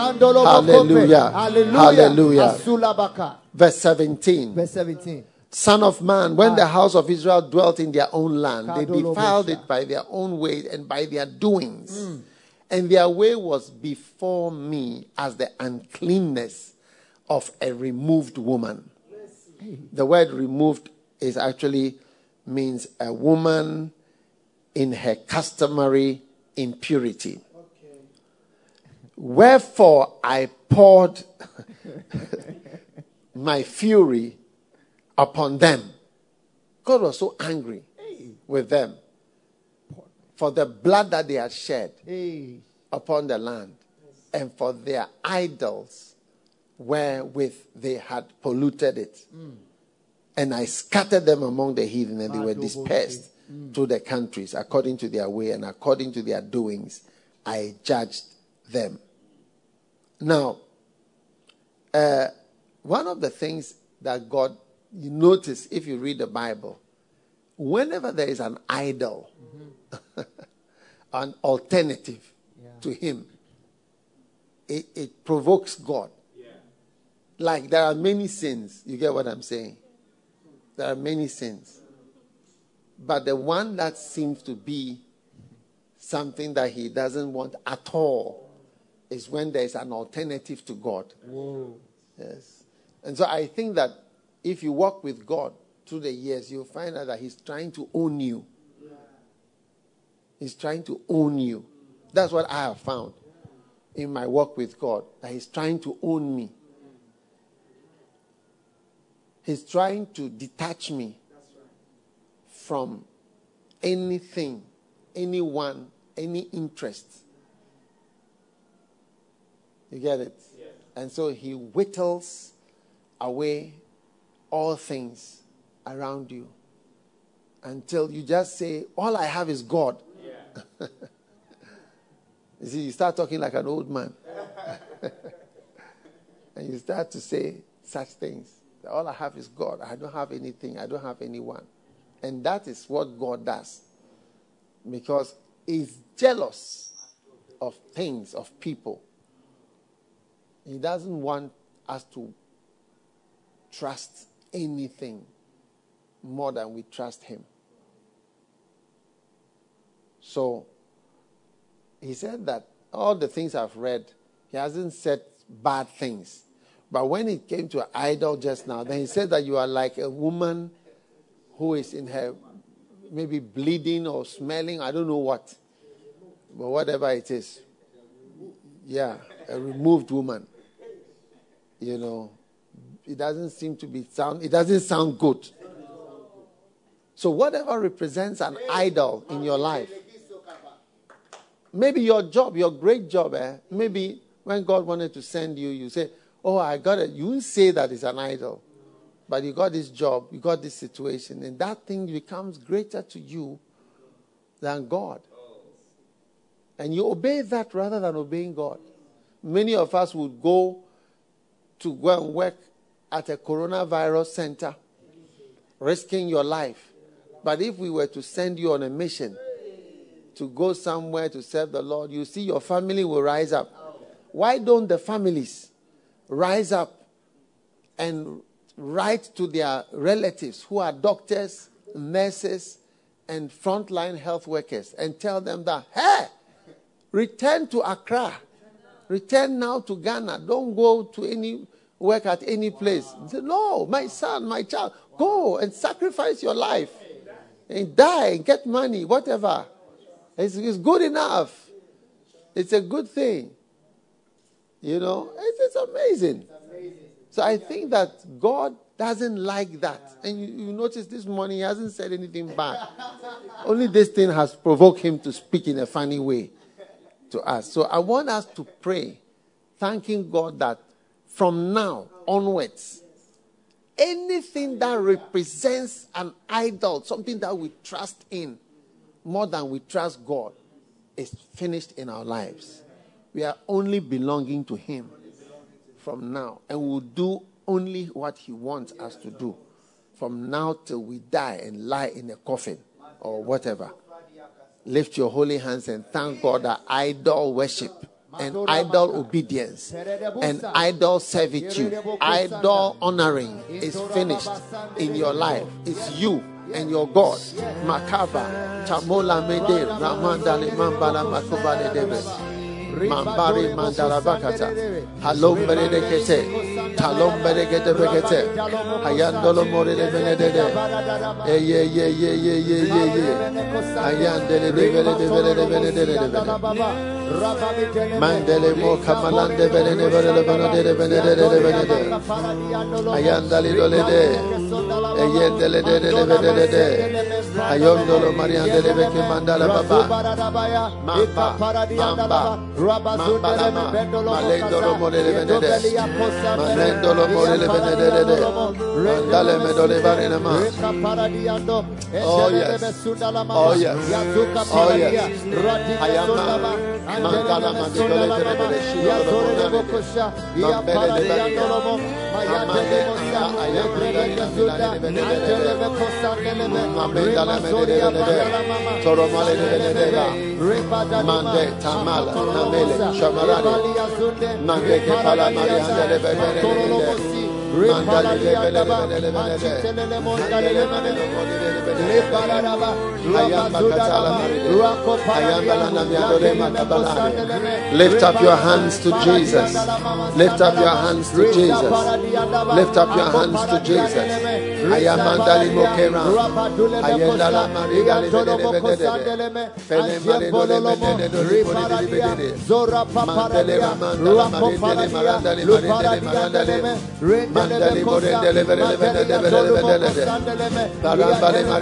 Hallelujah. Hallelujah. Hallelujah. Verse 17. Verse 17. Son of man, when ah. the house of Israel dwelt in their own land, they defiled it by their own way and by their doings. Mm. And their way was before me as the uncleanness of a removed woman. The word removed is actually means a woman in her customary impurity. Wherefore I poured my fury upon them. God was so angry with them for the blood that they had shed Hey. upon the land and for their idols wherewith they had polluted it. And I scattered them among the heathen, and they were dispersed to the countries according to their way and according to their doings. I judged them. Now, uh, one of the things that God, you notice if you read the Bible, whenever there is an idol, an alternative to Him, it, it provokes God. Like there are many sins. You get what I'm saying? There are many sins. But the one that seems to be something that He doesn't want at all is when there is an alternative to God. Yes. And so I think that if you walk with God through the years, you'll find out that He's trying to own you. He's trying to own you. That's what I have found in my walk with God, that He's trying to own me. He's trying to detach me from anything, anyone, any interest. You get it? And so he whittles away all things around you until you just say, All I have is God. you see, you start talking like an old man. and you start to say such things. All I have is God. I don't have anything. I don't have anyone. And that is what God does. Because He's jealous of things, of people. He doesn't want us to trust anything more than we trust Him. So, He said that all the things I've read, He hasn't said bad things. But when it came to idol just now, then He said that you are like a woman who is in her maybe bleeding or smelling, I don't know what. But whatever it is. Yeah, a removed woman. You know, it doesn't seem to be sound, it doesn't sound good. So, whatever represents an idol in your life, maybe your job, your great job, eh? maybe when God wanted to send you, you say, Oh, I got it. You won't say that it's an idol. but you got this job, you got this situation, and that thing becomes greater to you than God. And you obey that rather than obeying God. Many of us would go to go and work at a coronavirus center, risking your life. But if we were to send you on a mission to go somewhere to serve the Lord, you see your family will rise up. Why don't the families rise up and write to their relatives who are doctors, nurses, and frontline health workers and tell them that, hey, return to Accra. Return now to Ghana. Don't go to any work at any place. Say, no, my son, my child, go and sacrifice your life and die and get money, whatever. It's, it's good enough. It's a good thing. You know, it's, it's amazing. So I think that God doesn't like that. And you, you, notice this morning he hasn't said anything bad. Only this thing has provoked him to speak in a funny way to us. So I want us to pray, thanking God that from now onwards, anything that represents an idol, something that we trust in more than we trust God, is finished in our lives. We are only belonging to Him from now, and we'll do only what He wants us to do from now till we die and lie in a coffin or whatever. Lift your holy hands and thank God that idol worship and idol obedience and idol servitude, idol honoring is finished in your life. It's you and your God. Makaba, Tamola Mede, Ramandali Mambala Makobale Debes. Mambari mandala bakata. Halom berede kete. Talom berede bekete. Hayandolo more de benedede. E ye ye ye ye ye ye. Ayandele de bele de bele de bele de bele. Mandele mo kamalande bele de bele de bele de. Ayandali dole de. E yendele de de de de de. Ayondolo mariandele beke mandala baba. Mamba. Mamba. Bendolo malendolo morele benede malendolo mandale medole ma. Oh, oh yes. oh yes. Oh yes. ayama mandala mandole benede shiyolo bokosha mambele de mande tamala namele shamarani mande ke pala mari handele benede Mandale lebele lebele Lift up your hands to Jesus. Lift up your hands to Jesus. Lift up your hands to Jesus. Ayamandali mokera. Mariga Fele. Zora papara. Mandali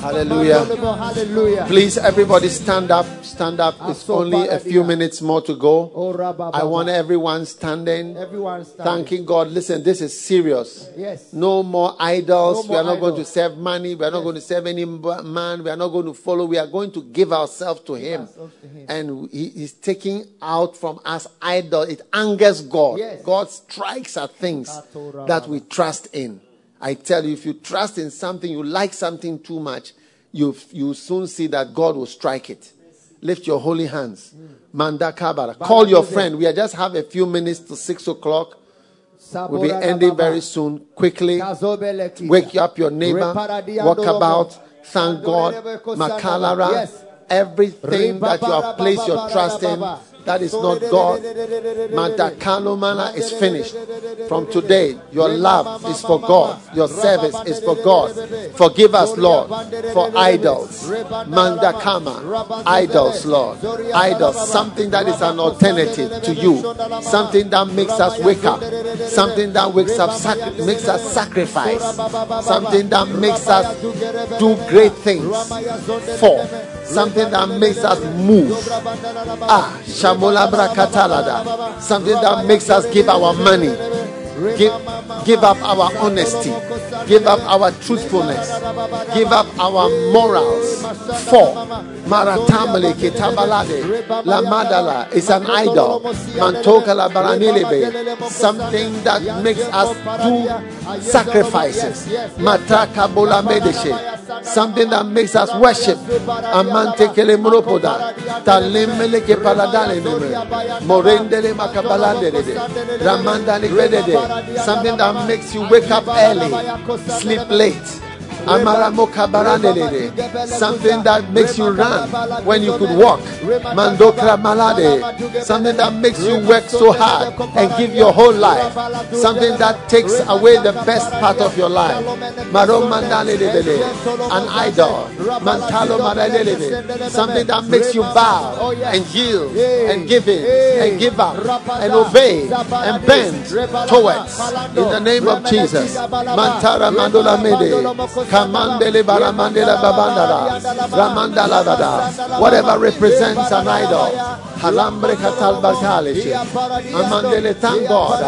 Hallelujah. Hallelujah. Please everybody stand up. Stand up. It's only a few minutes more to go. I want everyone standing. Everyone standing. Thanking God. Listen, this is serious. Yes. No more idols. We are not going to serve money. We are not going to serve any man. We are not going to follow. We are going to give ourselves to Him. Ourselves to him. And he is taking out from us idol. It angers God. Yes. God strikes at things that we trust in. I tell you, if you trust in something, you like something too much, you you soon see that God will strike it. Lift your holy hands. Manda kabara. Call your friend. We just have a few minutes to six o'clock. We'll be ending very soon. Quickly, wake up your neighbor. Walk about. Thank God. Makalara everything that you have placed your trust in that is not God, Mantakalomana is finished. From today, your love is for God, your service is for God. Forgive us, Lord, for idols. Mandakama, idols, Lord. Idols, something that is an alternative to you, something that makes us wake up, something that wakes up, sac- makes us sacrifice, something that makes us do great things for, something that makes us move. Ah, Shamola Brakatalada, something that makes us give our money. Give, give up our honesty. Give up our truthfulness. Give up our morals. For Maratamale Kitabalade La Madala is an idol. Mantoka la Baranilebe. Something that makes us do sacrifices. Mataka Bola Medeshe. Something that makes us worship. Amante Kele Muropoda. Talemele Kepaladale Morendele Makabalande Ramanda Libede something that makes you wake up early, sleep late. Something that makes you run when you could walk. Mandokra malade. Something that makes you work so hard and give your whole life. Something that takes away the best part of your life. An idol. Something that makes you bow and yield and give in and give up and obey and bend towards. In the name of Jesus. Mantara. Kamandele baramandela babandara. Ramandala bada. Whatever represents an idol. Halambre katal. Amandele, thank God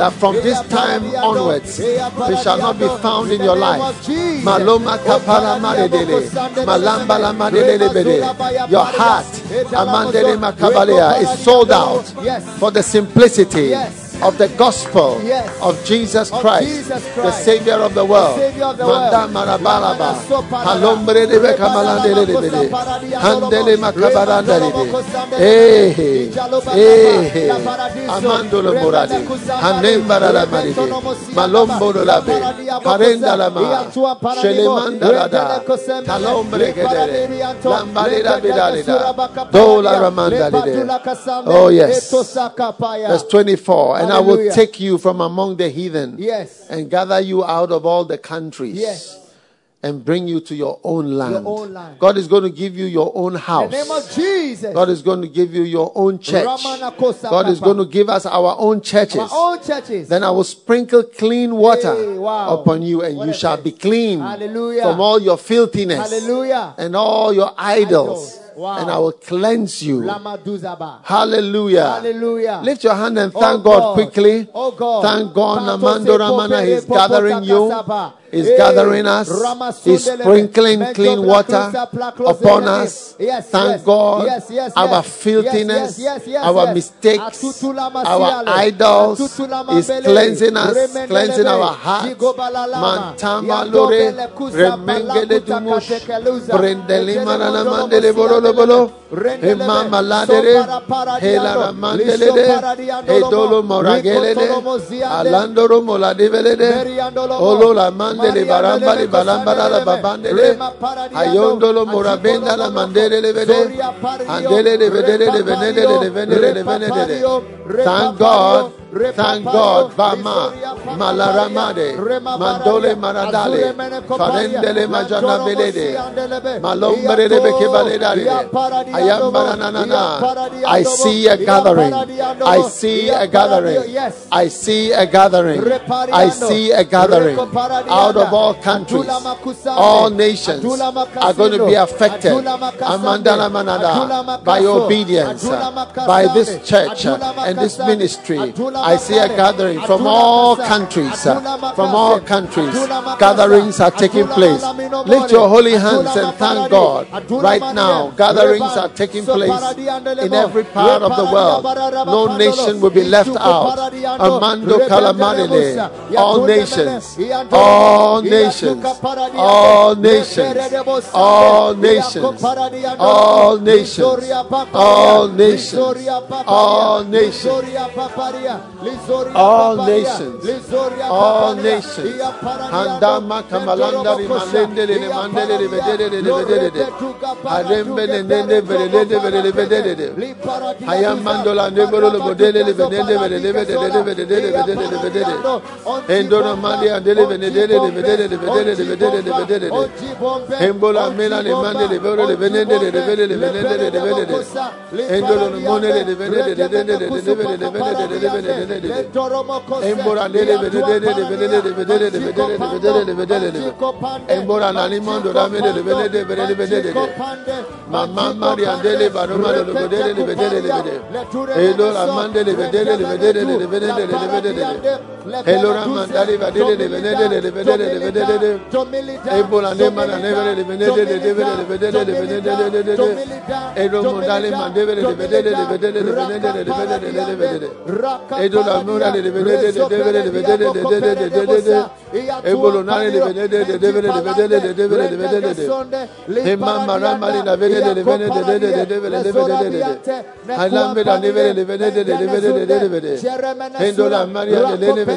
that from this time onwards, they shall not be found in your life. Maloma kapara maredele. Malamba la maredele bede. Your heart, Amandele makabalea, is sold out for the simplicity of the gospel Yes. of Jesus Of Christ, Jesus the Christ, Savior of the world. Savior of the world. Manda marabalaba, halombre de de handele makabaranda de eh, eh, amandolo morade, hanembara la maride, malombo lo labe, parenda la ma, shelemanda la da, talombre lambale la bedale da, dola ramanda de. Oh yes. Verse 24, and I will take you from among the heathen Yes. and gather you out of all the countries Yes. and bring you to your own land. own land. God is going to give you your own In house. the name of Jesus. God is going to give you your own church. God is going to give us our own churches. Our own churches. Then I will sprinkle clean water Hey, wow. upon you, and What you shall text. be clean Hallelujah. from all your filthiness Hallelujah. and all your idols. Idols. Wow. And I will cleanse you. Hallelujah. Hallelujah. Lift your hand and Oh thank God. God quickly. Oh God. Thank God. Namando Ramana, popo gathering you. He's Eh, gathering us. He's sprinkling clean water cruza, pla close upon us. Yes, Thank yes, God. yes, yes, Our yes. filthiness, Yes, yes, yes, our yes. mistakes, our idols is cleansing us, cleansing our hearts. Mantama lore, Yandobele kusa remengele palakuta dumush, katekeluza. brendeli Etele manana mondolo mandele bolo mosiandelebe. bolo, Rendelebe. emama ladere, Sopara paradiando. helara Lisho mandelede, paradiandolo edolo moragelede, alandoro moladevelede, olo la mandele Mariandele barambali balambara la babandele, ayondolo morabenda la mandele andele. Thank God. Thank God. Vama. Malaramade. Mandole maradale. Farendele majana belede. Malombre de beke baledare. Ayambaranana. I see a gathering. I see a gathering. I see a gathering. I see a gathering out of all countries. All nations are going to be affected. By obedience by this church and this ministry. I see a gathering from all countries. uh, From all countries, gatherings are taking place. Lift your holy hands and thank God. Right now, gatherings are taking place in every part of the world. No nation will be left out. Amando Calamadele. All nations, all nations, all nations, all nations, all nations, all nations, all nations. All nations. All nations. Handama kamalanda rimandende le mandele le vedede le vedede de. Adembe le nende vedede vedede vedede de. Hayamando nebolo le modele le vedede vedede vedede vedede vedede vedede. Endona mandi andele vedede le vedede le vedede le vedede le vedede de. Embola mela le mande le vedede le vedede le vedede le vedede le vedede. Endolo le monele le vedede le vedede Embora lele vedede le vedede le vedede le vedede le vedede le vedede le Embora nani mando ramele le vedede vedede vedede le Mamma Maria dele baroma le vedede le vedede le vedede Elo la mandele le vedede le vedede le vedede le vedede le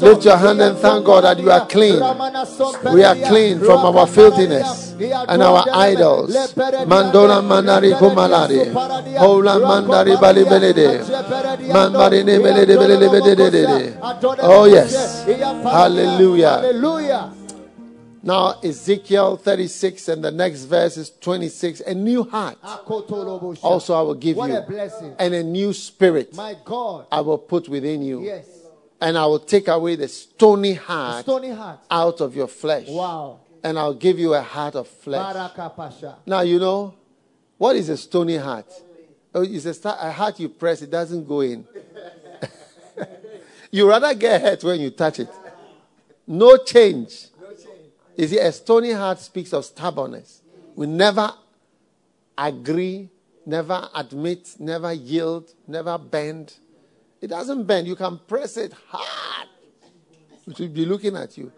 Lift your hand and thank God that you are clean. We are clean from our filthiness and our idols. Mandola manari kumalari. Hola mandari bali belede. Manmarine belede belede belede. Oh yes. Hallelujah. Hallelujah. Now Ezekiel 36 and the next verse is 26. A new heart also I will give What you. a blessing. And a new spirit My God. I will put within you. Yes. And I will take away the stony heart Stony heart. out of your flesh. Wow. And I'll give you a heart of flesh. Now, you know, what is a stony heart? Oh, it's a, a heart you press, it doesn't go in. you rather get hurt when you touch it. No change. You see, a stony heart speaks of stubbornness. We never agree, never admit, never yield, never bend. It doesn't bend. You can press it hard. It will be looking at you.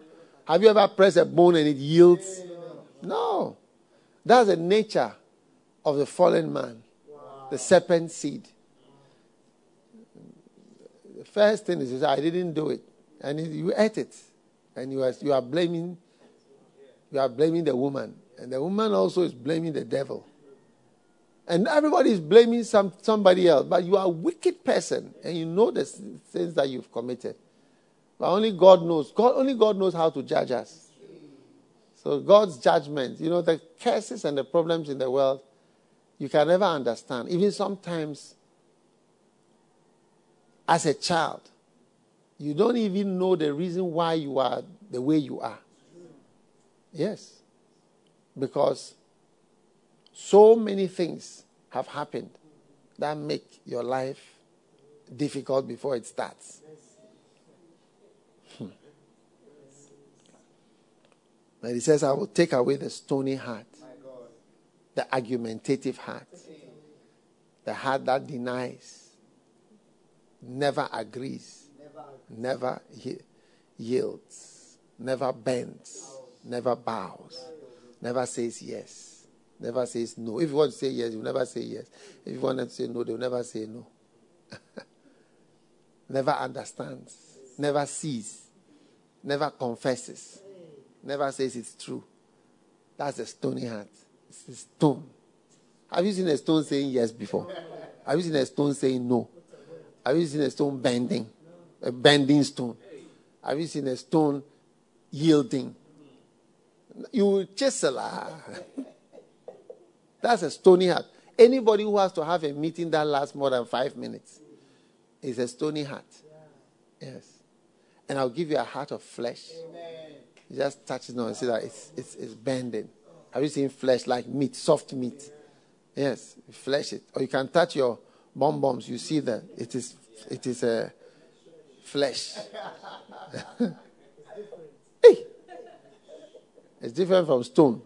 Have you ever pressed a bone and it yields? No. That's the nature of the fallen man, the serpent seed. The first thing is, I didn't do it. And you ate it. And you are, you are blaming you are blaming the woman. And the woman also is blaming the devil. And everybody is blaming some, somebody else. But you are a wicked person and you know the sins that you've committed. Only God knows. God, only God knows how to judge us. So God's judgment, you know, the curses and the problems in the world, you can never understand. Even sometimes, as a child, you don't even know the reason why you are the way you are. Yes. Because so many things have happened that make your life difficult before it starts. But he says, I will take away the stony heart, the argumentative heart, the heart that denies, never agrees, never yields, never bends, never bows, never says yes, never says no. If you want to say yes, you never say yes. If you want to say no, they'll never say no. never understands, never sees, never confesses, never says it's true. That's a stony heart. It's a stone. Have you seen a stone saying yes before? Have you seen a stone saying no? Have you seen a stone bending? A bending stone. Have you seen a stone yielding? You will chisel. That's a stony heart. Anybody who has to have a meeting that lasts more than five minutes is a stony heart. Yes. And I'll give you a heart of flesh. You just touch it now and see that it's, it's, it's bending. Have you seen flesh like meat, soft meat? Yes, you flesh it. Or you can touch your bomb bombs. You see that it is it is a flesh. hey. It's different from stone.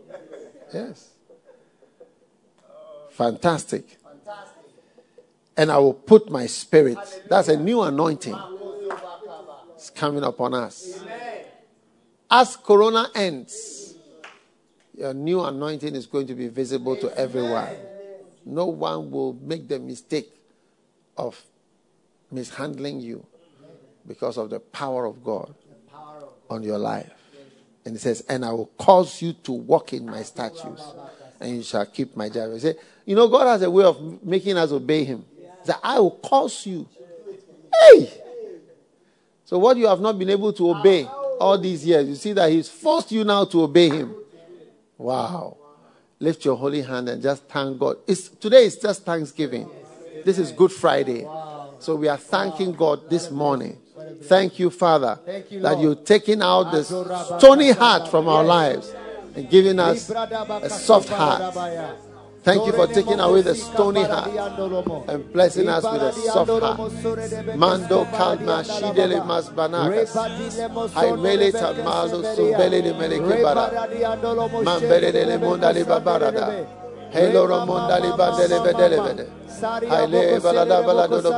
Yes. Fantastic. And I will put my spirit. That's a new anointing. It's coming upon us. As Corona ends, your new anointing is going to be visible to everyone. No one will make the mistake of mishandling you because of the power of God on your life. And he says, And I will cause you to walk in my statutes, and you shall keep my judgment. Say, you know, God has a way of making us obey him. That I will cause you. Hey! So what you have not been able to obey all these years, you see that he's forced you now to obey him. Wow. Lift your holy hand and just thank God. It's, today is just Thanksgiving. This is Good Friday. So we are thanking God this morning. Thank you, Father, that you've taken out this stony heart from our lives and giving us a soft heart. Thank you for taking away the stony heart and blessing us with a soft heart. Mando kalma shidele mas banagas. Haimele tamalo sumbele de meleke bara. Mambele de le monda li babarada. Helo ramonda li bandele bedele bede. Balada balado do.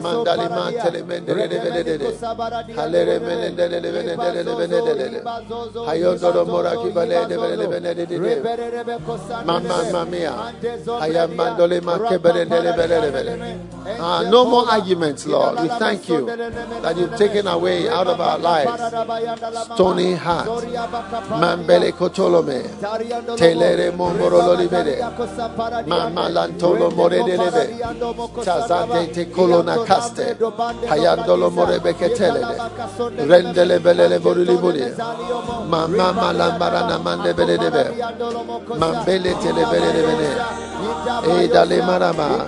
Mandali mantele mendele. Halere menendele. Hayondo do bale. Mamma mandole. Ah, no more arguments, Lord. We thank you that you've taken away out of our lives stony heart. Mambele kotolome. Telere momborolo libede. Mama lantolo more delebe. Tazante te colona caste. Hayandolo more beketele. Rendele belele borili buri. Mama malambarana mande bele debe. Mambele tele bele debe. E dale marama.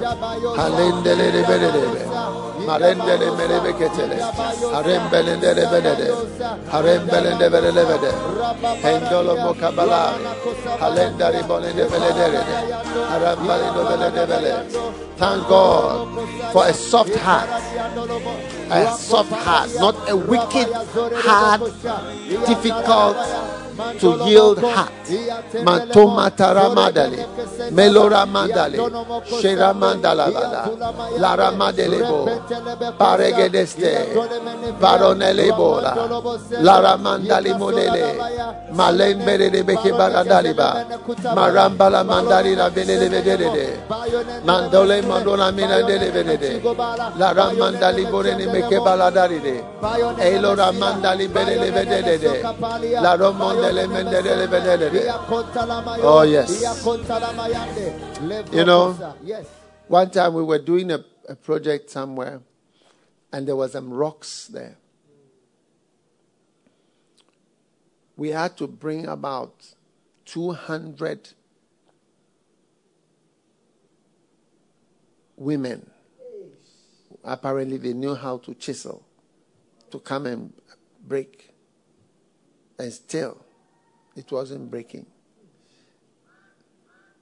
Halendele de bele debe. Thank God for a soft heart. A soft heart, not a wicked, hard, difficult to yield heart. Matoma taramadale, melora mandale, shera mandala bada, lara madelebo, paregedeste, baronele bola, lara mandali modele, malembere de beke baradaliba, marambala mandali la benele vedede, mandole mandona mina dele vedede, lara mandali borene meke baladari elora mandali benele vedede, la romonde Oh, yes. You know, one time we were doing a, a project somewhere and there was some rocks there. We had to bring about 200 women. Apparently, they knew how to chisel to come and break. And still, it wasn't breaking.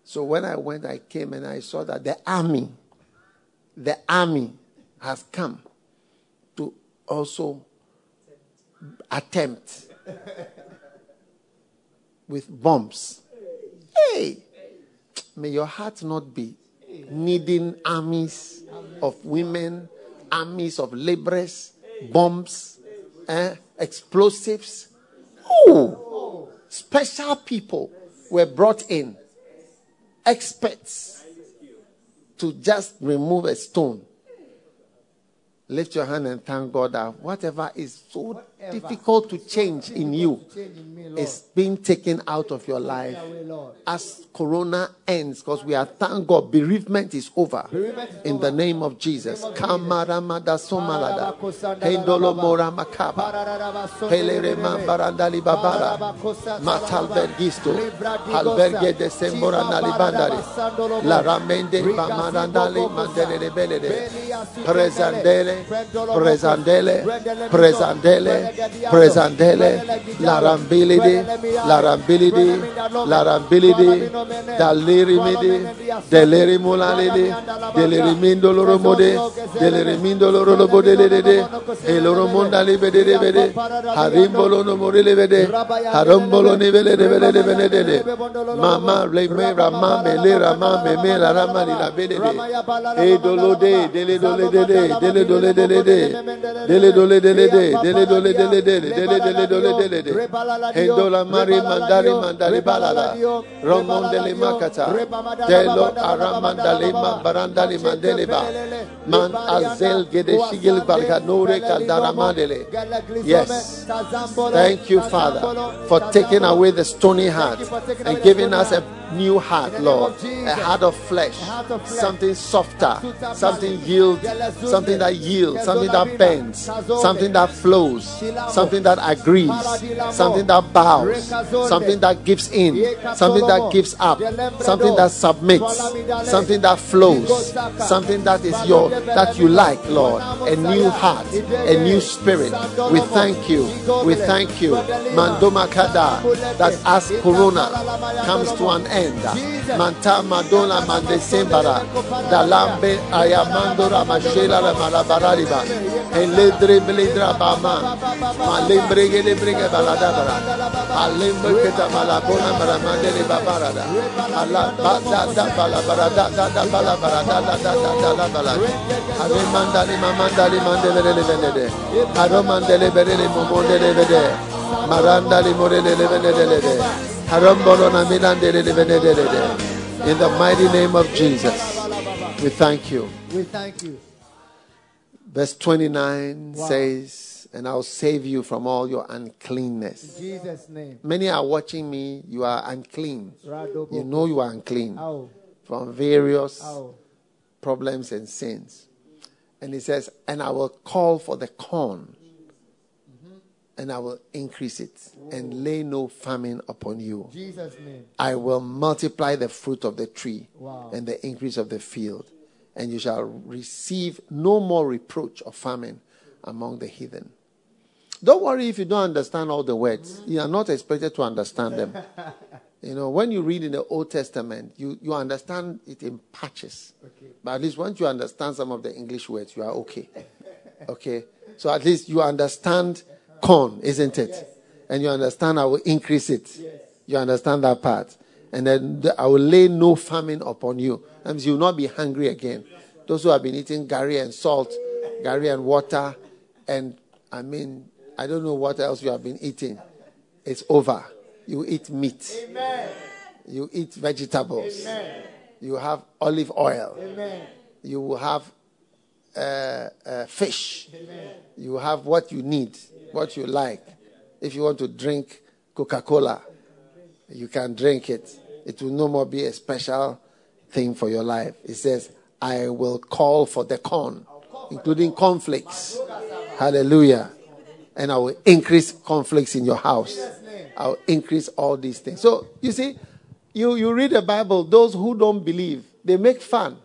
So when I went, I came and I saw that the army, the army has come to also attempt with bombs. Hey, may your heart not be needing armies of women, armies of laborers, bombs, eh, explosives. Oh, special people were brought in, experts, to just remove a stone. Lift your hand and thank God that whatever is so difficult to change in you is being taken out of your life as Corona ends. Because we are thank God. Bereavement is over. In the name of Jesus. Kamaramada somalada, hendolo mora makaba, helere mambarandali babara, matalbergisto, albergue de sembora nalibandari, la ramende bamarandali mandele belede, presandele, presandele, presandele, presandele, larambilidi, larambilidi, larambilidi, dalirimidi, delirimulalidi, delirimindoloromode, delirimindolorobodede, eloromondalibedebede, harimbolonomorelebede, harombolonibelebede, mama leme rama mele rama meme la rama ni la bedede, edolode, deledolede, deledolede, deledolede, deledolede, deledolede, endola mari mandari mandari balala, romondele makata, delo aramandale mambarandale mandeleba, man azel gede shigil balganore kaldaramadele. Yes. Thank you, Father, for taking away the stony heart and giving us a new heart, Lord. A heart of flesh, something softer, something yield, something that yields, something that bends, something that flows, something that agrees, something that bows, something that gives in, something that gives up, something that submits, something that flows, something that is your that you like, Lord. A new heart, a new spirit. We thank you. We thank you. Mandoma Kada, that as Corona comes to an end, Manta Madonna Mandesembara, Dalambe Ayamandora Mashela la Malabarariba, and Ledre Bledra Bama, Malembre Gelebrega Baladabara, Alembre Keta Malabona Baramandele Babarada, Allah Bada da Balabarada da Balabarada da da da da Bala, Aremandali Mamandali Mandele Venede, Aromandele Berele Momondele Vede, Marandali Morele Venede. In the mighty name of Jesus, we thank you. We thank you. Verse 29 Wow. says, And I'll save you from all your uncleanness. In Jesus' name. Many are watching me, you are unclean. You know you are unclean Ow. from various Ow. problems and sins. And he says, And I will call for the corn, and I will increase it, and lay no famine upon you. Jesus' name. I will multiply the fruit of the tree Wow. and the increase of the field, and you shall receive no more reproach of famine among the heathen. Don't worry if you don't understand all the words. Mm-hmm. You are not expected to understand them. You know, when you read in the Old Testament, you, you understand it in patches. Okay. But at least once you understand some of the English words, you are okay. Okay? So at least you understand corn, isn't it? And you understand I will increase it. You understand that part. And then I will lay no famine upon you. That means you will not be hungry again. Those who have been eating gari and salt, gari and water, and I mean, I don't know what else you have been eating. It's over. You eat meat. You eat vegetables. You have olive oil. You will have uh, uh, fish. You have what you need, what you like. If you want to drink Coca Cola, you can drink it. It will no more be a special thing for your life. It says, I will call for the corn, including conflicts. Hallelujah. And I will increase conflicts in your house. I will increase all these things. So, you see, you, you read the Bible, those who don't believe, they make fun.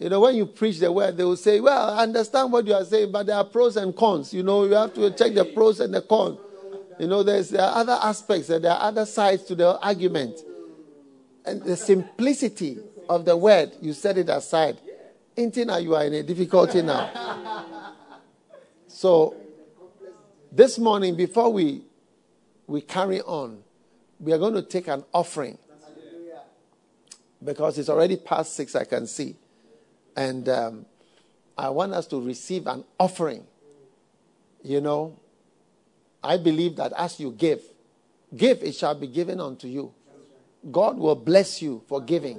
You know, when you preach the word, they will say, Well, I understand what you are saying, but there are pros and cons. You know, you have to check the pros and the cons. You know, there's there are other aspects and there are other sides to the argument. And the simplicity of the word, you set it aside. Intina, you are in a difficulty now. So, this morning, before we we carry on, we are going to take an offering because it's already past six. I can see. And um, I want us to receive an offering. You know, I believe that as you give, give, it shall be given unto you. God will bless you for giving.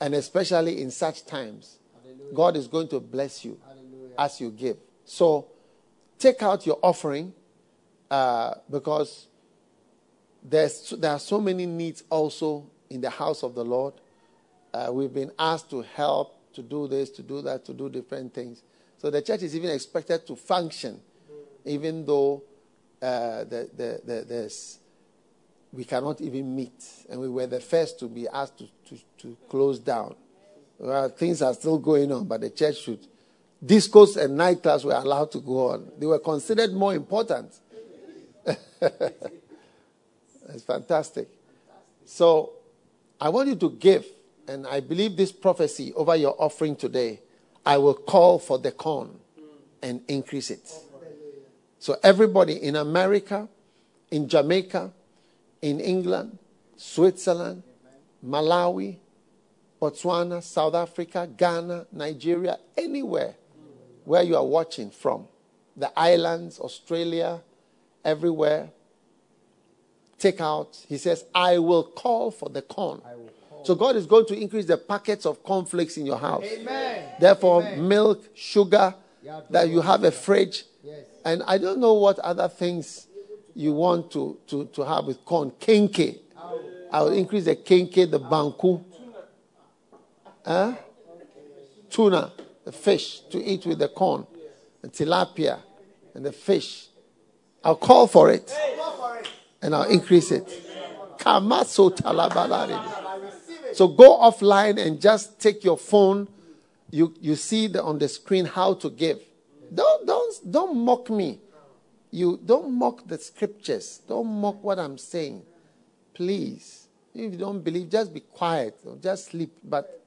And especially in such times, God is going to bless you as you give. So take out your offering uh, because there's, there are so many needs also in the house of the Lord. Uh, we've been asked to help, to do this, to do that, to do different things. So the church is even expected to function, even though uh, the, the, the, there's, we cannot even meet. And we were the first to be asked to, to, to close down. Well, things are still going on, but the church should discos and nightclubs were allowed to go on. They were considered more important. it's fantastic. So I want you to give, and I believe this prophecy over your offering today. I will call for the corn and increase it. So everybody in America, in Jamaica, in England, Switzerland, Malawi, Botswana, South Africa, Ghana, Nigeria, anywhere where you are watching from, the islands, Australia, everywhere, take out. He says, I will call for the corn. So God is going to increase the packets of cornflakes in your house. Amen. Therefore, Amen. milk, sugar, that you have a fridge. Yes. And I don't know what other things you want to, to, to have with corn. Kenke. I will increase the kenke, the banku. Huh? Tuna, the fish to eat with the corn. And tilapia and the fish. I'll call for it. And I'll increase it. Kamaso So go offline and just take your phone. You, you see the, on the screen how to give. Don't, don't, don't mock me. You don't mock the scriptures. Don't mock what I'm saying. Please. If you don't believe, just be quiet. or Just sleep. But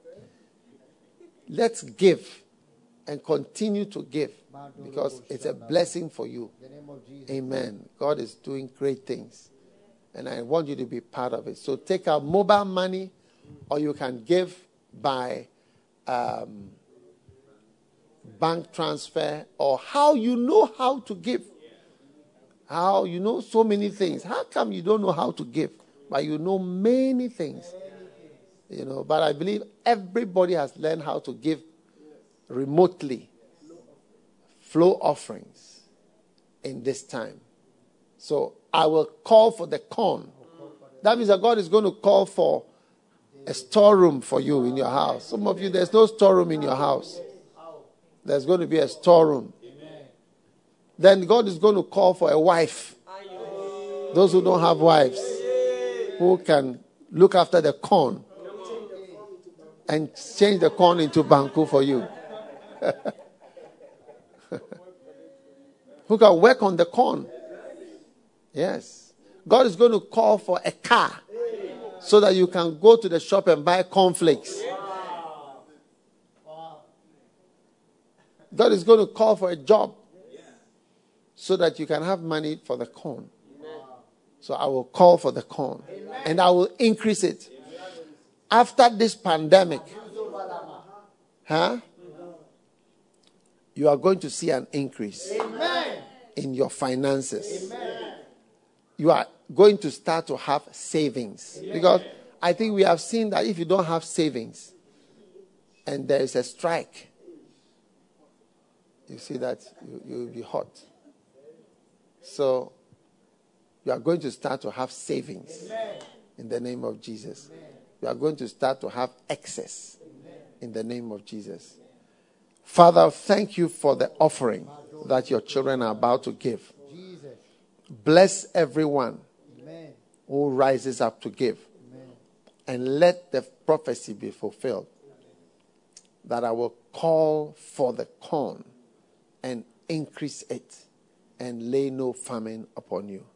let's give and continue to give because it's a blessing for you. Amen. God is doing great things. And I want you to be part of it. So take out mobile money or you can give by um, bank transfer or how you know how to give. How you know so many things. How come you don't know how to give? But you know many things. You know, but I believe everybody has learned how to give remotely flow offerings in this time. So I will call for the corn. That means that God is going to call for a storeroom for you in your house. Some of you, there's no storeroom in your house. There's going to be a storeroom. Then God is going to call for a wife. Those who don't have wives, who can look after the corn and change the corn into banku for you. who can work on the corn. Yes. God is going to call for a car so that you can go to the shop and buy cornflakes. God is going to call for a job so that you can have money for the corn. So I will call for the corn and I will increase it. After this pandemic, huh? You are going to see an increase in your finances. You are going to start to have savings. Because I think we have seen that if you don't have savings and there is a strike, you see that you, will be hot. So you are going to start to have savings in the name of Jesus. You are going to start to have excess in the name of Jesus. Father, thank you for the offering that your children are about to give. Bless everyone who rises up to give. And let the prophecy be fulfilled that I will call for the corn and increase it and lay no famine upon you.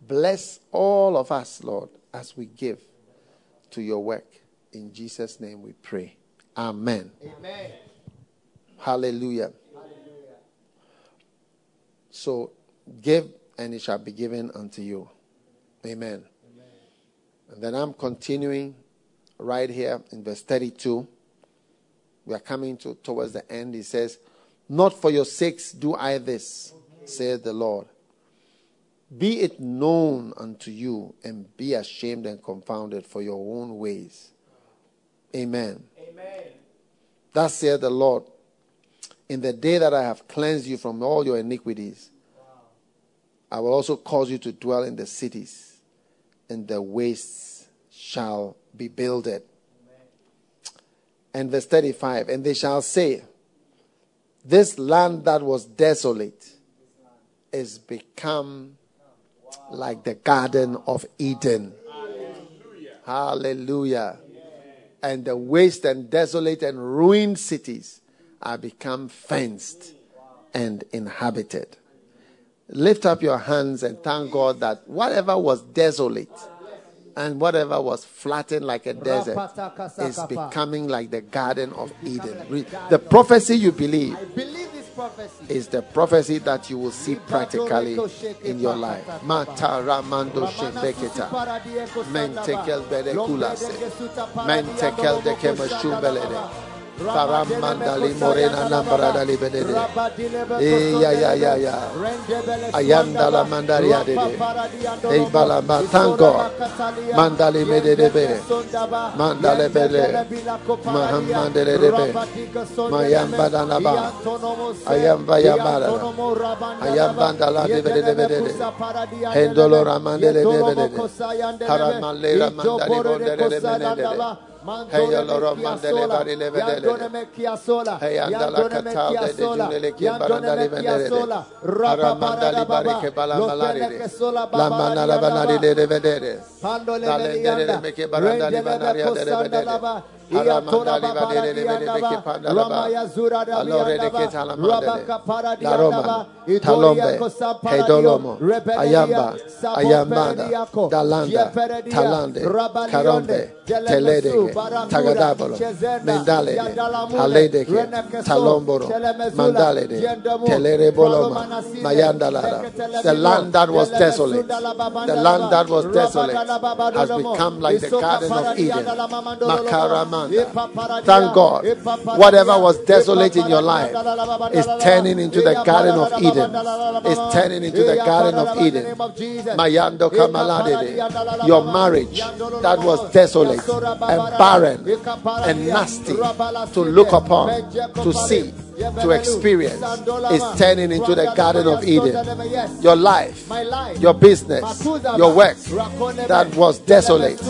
Bless all of us, Lord, as we give to your work. In Jesus' name we pray. Amen. Amen. Hallelujah. Hallelujah. So give and it shall be given unto you. Amen. Amen. And then I'm continuing right here in verse 32. We are coming to towards the end. He says, Not for your sakes do I this, saith the Lord. Be it known unto you, and be ashamed and confounded for your own ways. Amen. Amen. Thus saith the Lord, in the day that I have cleansed you from all your iniquities, I will also cause you to dwell in the cities, and the wastes shall be builded. And verse 35 And they shall say, This land that was desolate is become like the Garden of Eden. Hallelujah. Hallelujah. And the waste and desolate and ruined cities are become fenced and inhabited. Lift up your hands and thank God that whatever was desolate and whatever was flattened like a desert is becoming like the Garden of Eden. The prophecy you believe I believe this prophecy. is the prophecy that you will see practically in your life. Mata ramando shembeketa. Mentekel. Mentekel. Paramandali morena nambaradali bedede. Eh, ya, ya, ya, ya. Ayanda la mandaria dede. Eh, balamba. Thank God. Mandali medede be. Mandale bele. Mahamandele debe. Mayamba danaba. Ayamba yambara. Ayamba la debe debe debe. Hendolo ramandele debe debe. Haramalera mandali bondele debe. Hey, Lord, mandele bari lebe debe. Hey, andala katal de julele ki barandali vendere. Haramandali bari ke bala malari. La manala banari de de vedere. De meke barandali banari de de vedere. Haramandali badere de de pandala ba. Alore de talamandele. La Talombe. Hedolomo. Ayamba. Ayambanda. Dalanda. Talande. Karombe. Teledeke. Tagadabolo. Mendale. Haledeke. Talomboro. Mandalede. Telere boloma. Mayandalara. The land that was desolate. The land that was desolate has become like the Garden of Eden. Thank God. Whatever was desolate in your life is turning into the Garden of Eden. Is turning into the Garden of Eden. Mayando Kamaladede. Your marriage that was desolate and barren and nasty to look upon, to see, to experience is turning into the Garden of Eden. Your life, your business, your work that was desolate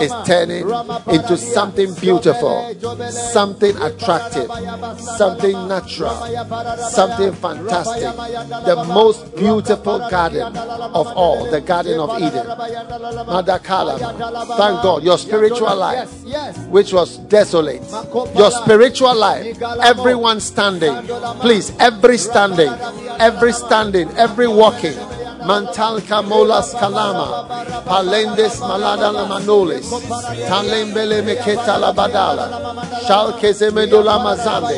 is turning into something beautiful, something attractive, something natural, something fantastic. The most beautiful garden of all, the Garden of Eden. Thank God. Your spiritual life, which was desolate, your spiritual life, everyone standing, please, every standing, every standing, every walking. Mantal Kamolas Kalama, Palendes Malada la Manoles, Talembele Meketa la Badala, Shalkeze Medola Mazande,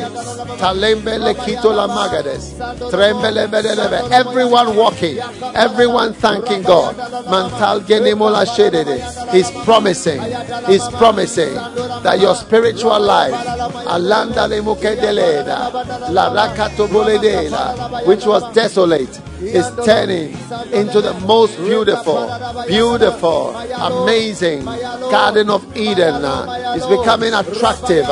Talembele Kito la Magades, Trembele Bedelebe, everyone walking, everyone thanking God. Mantal Genemola Shedede, He's promising, He's promising that your spiritual life, Alanda le Mukedeleda, La Rakato which was desolate, is turning into the most beautiful, beautiful, amazing Garden of Eden. It's becoming attractive.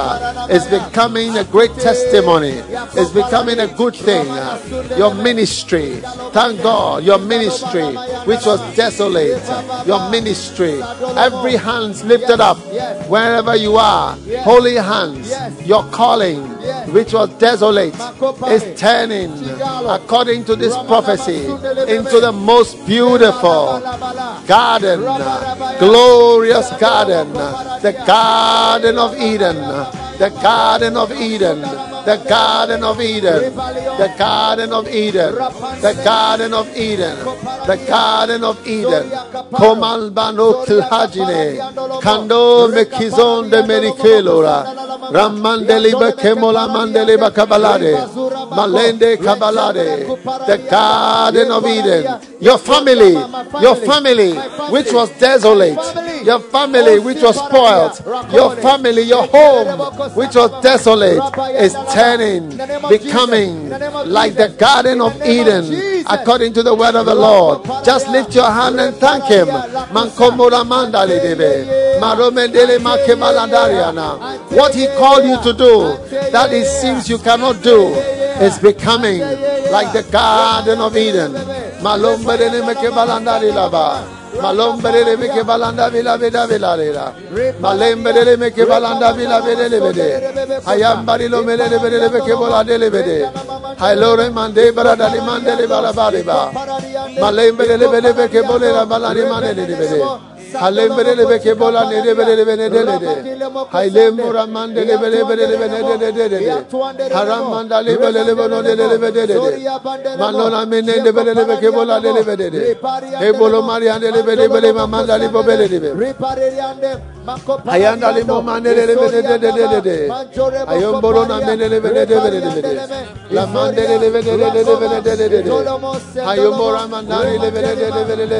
It's becoming a great testimony. It's becoming a good thing. Your ministry, thank God, your ministry, which was desolate, your ministry, every hands lifted up wherever you are, holy hands, your calling, which was desolate, is turning according to this prophecy into the most beautiful garden, glorious garden, the garden of Eden, the garden of Eden, the garden of Eden, the garden of Eden, the garden of Eden, the garden of Eden. Komal bano hajine, kando mekizon de merikelora, ramandeli kemola mandeli kabalade, malende kabalade, the garden of Eden. Your family, your family, which was desolate, your family, which was spoiled, your family, your home, which was desolate, is turning, becoming like the Garden of Eden, according to the word of the Lord. Just lift your hand and thank Him. What He called you to do, that it seems you cannot do, is becoming like the Garden of Eden. Malombere mekebalandari laba. Malombere meke balanda vila vila vila vila. Malembere meke balanda vila vila vila vila. Hayambari lo mele le vila meke bola de le vila. Hailore mande barada li mande le bala bala ba. Malembere le vila meke bole la bala li mande le vila. Halemberele ke bola ne de bele bele de de de. Hailembura mande le bele bele bele de de de de. Haramanda le bele le bele de de de de de. Malona mene de bele le ke bola de de de de. He bolo maria de le bele bele mamanda le bele de de. Ayanda le momande le bele de de de de de. Ayomboro na mene le bele de de de de. La mande le bele de de de de de de. Ayombora mandari le bele de de de de de.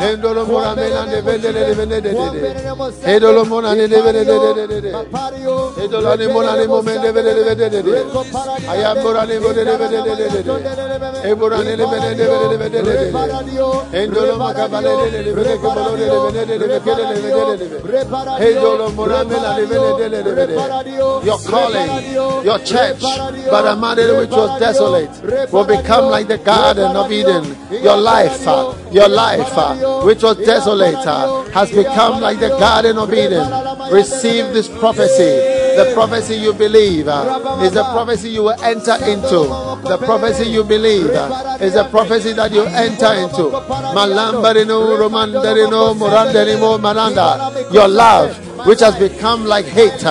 Endolo mora mena de bele de de de de. Edolo mona ne de bele de de de de. Edolo ne mona ne momen de bele de de de de. Ayambora ne de de. Ebora ne le bele de bele de de de de. Endolo makabale de de bele ke Your calling, your church, but a man which was desolate, will become like the Garden of Eden. Your life, uh, your life, uh, which was desolate, uh, has become like the Garden of Eden. Receive this prophecy. The prophecy you believe is the prophecy you will enter into. The prophecy you believe is the prophecy that you enter into. Malambarino, Romandarino, Murandarimo, Maranda. Your love, which has become like hate,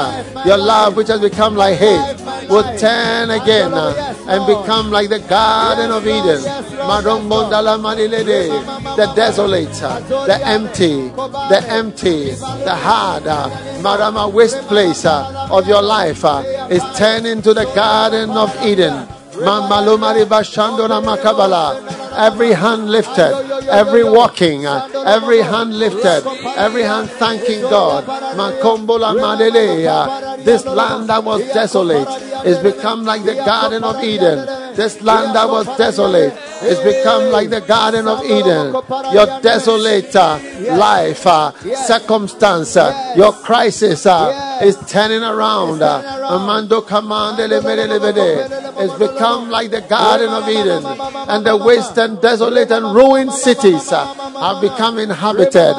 your love, which has become like hate, will turn again and become like the Garden of Eden. The desolate, the empty, the empty, the hard, Marama waste place of your life is turned into the Garden of Eden. Every hand lifted, every walking, every hand lifted, every hand thanking God. This land that was desolate is become like the Garden of Eden. This land that was desolate is become like the Garden of Eden. Your desolate uh, life, uh, circumstance, uh, your crisis is turning around. Amando It's become like the Garden of Eden. And the waste and desolate and ruined cities have become inhabited.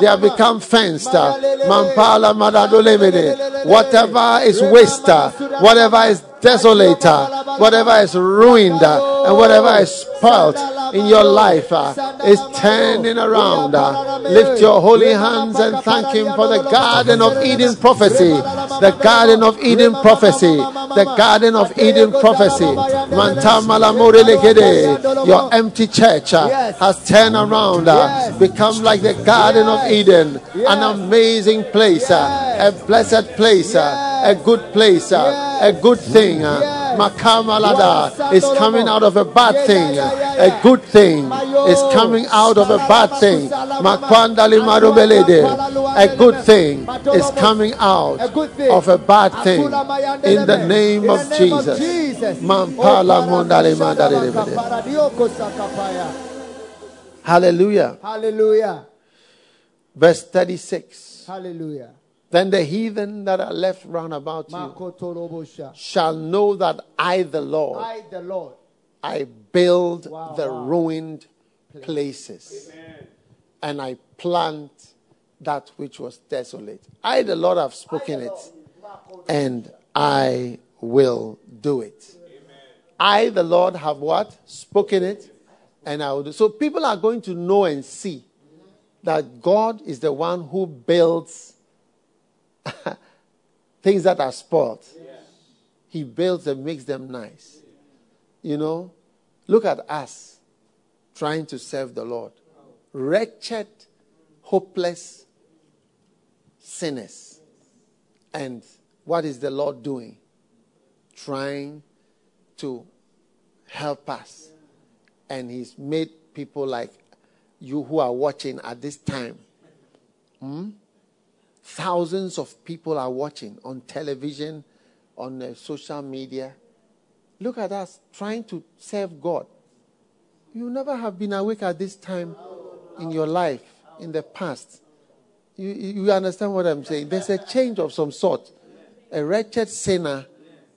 They have become fenced. Mampala. Whatever is waste, whatever is desolate, uh, whatever is ruined, uh, and whatever is spoiled in your life uh, is turning around. Lift your holy hands and thank Him for the Garden of Eden prophecy. The Garden of Eden prophecy. The Garden of Eden prophecy. Your empty church has turned around, become like the Garden of Eden, an amazing place, a blessed place, a good place, uh, a good thing. Uh, Makamalada is coming out of a bad thing. A good thing is coming out of a bad thing. Makwandali marubelede. A good thing is coming out of a bad thing. In the name of Jesus. Mampala mondale Hallelujah. Hallelujah. Verse 36. Hallelujah. Then the heathen that are left round about you shall know that I, the Lord, I, the Lord, I build Wow, the wow. ruined places and I plant that which was desolate. I, the Lord, have spoken it and I will do it. I, the Lord, have what? Spoken it and I will do. it. So people are going to know and see that God is the one who builds things that are spoiled. He builds and makes them nice. You know, look at us trying to serve the Lord. Wretched, hopeless sinners. And what is the Lord doing? Trying to help us. And He's made people like you who are watching at this time. Hmm? Thousands of people are watching on television, on uh, social media. Look at us trying to serve God. You never have been awake at this time in your life in the past. You, you you understand what I'm saying? There's a change of some sort. A wretched sinner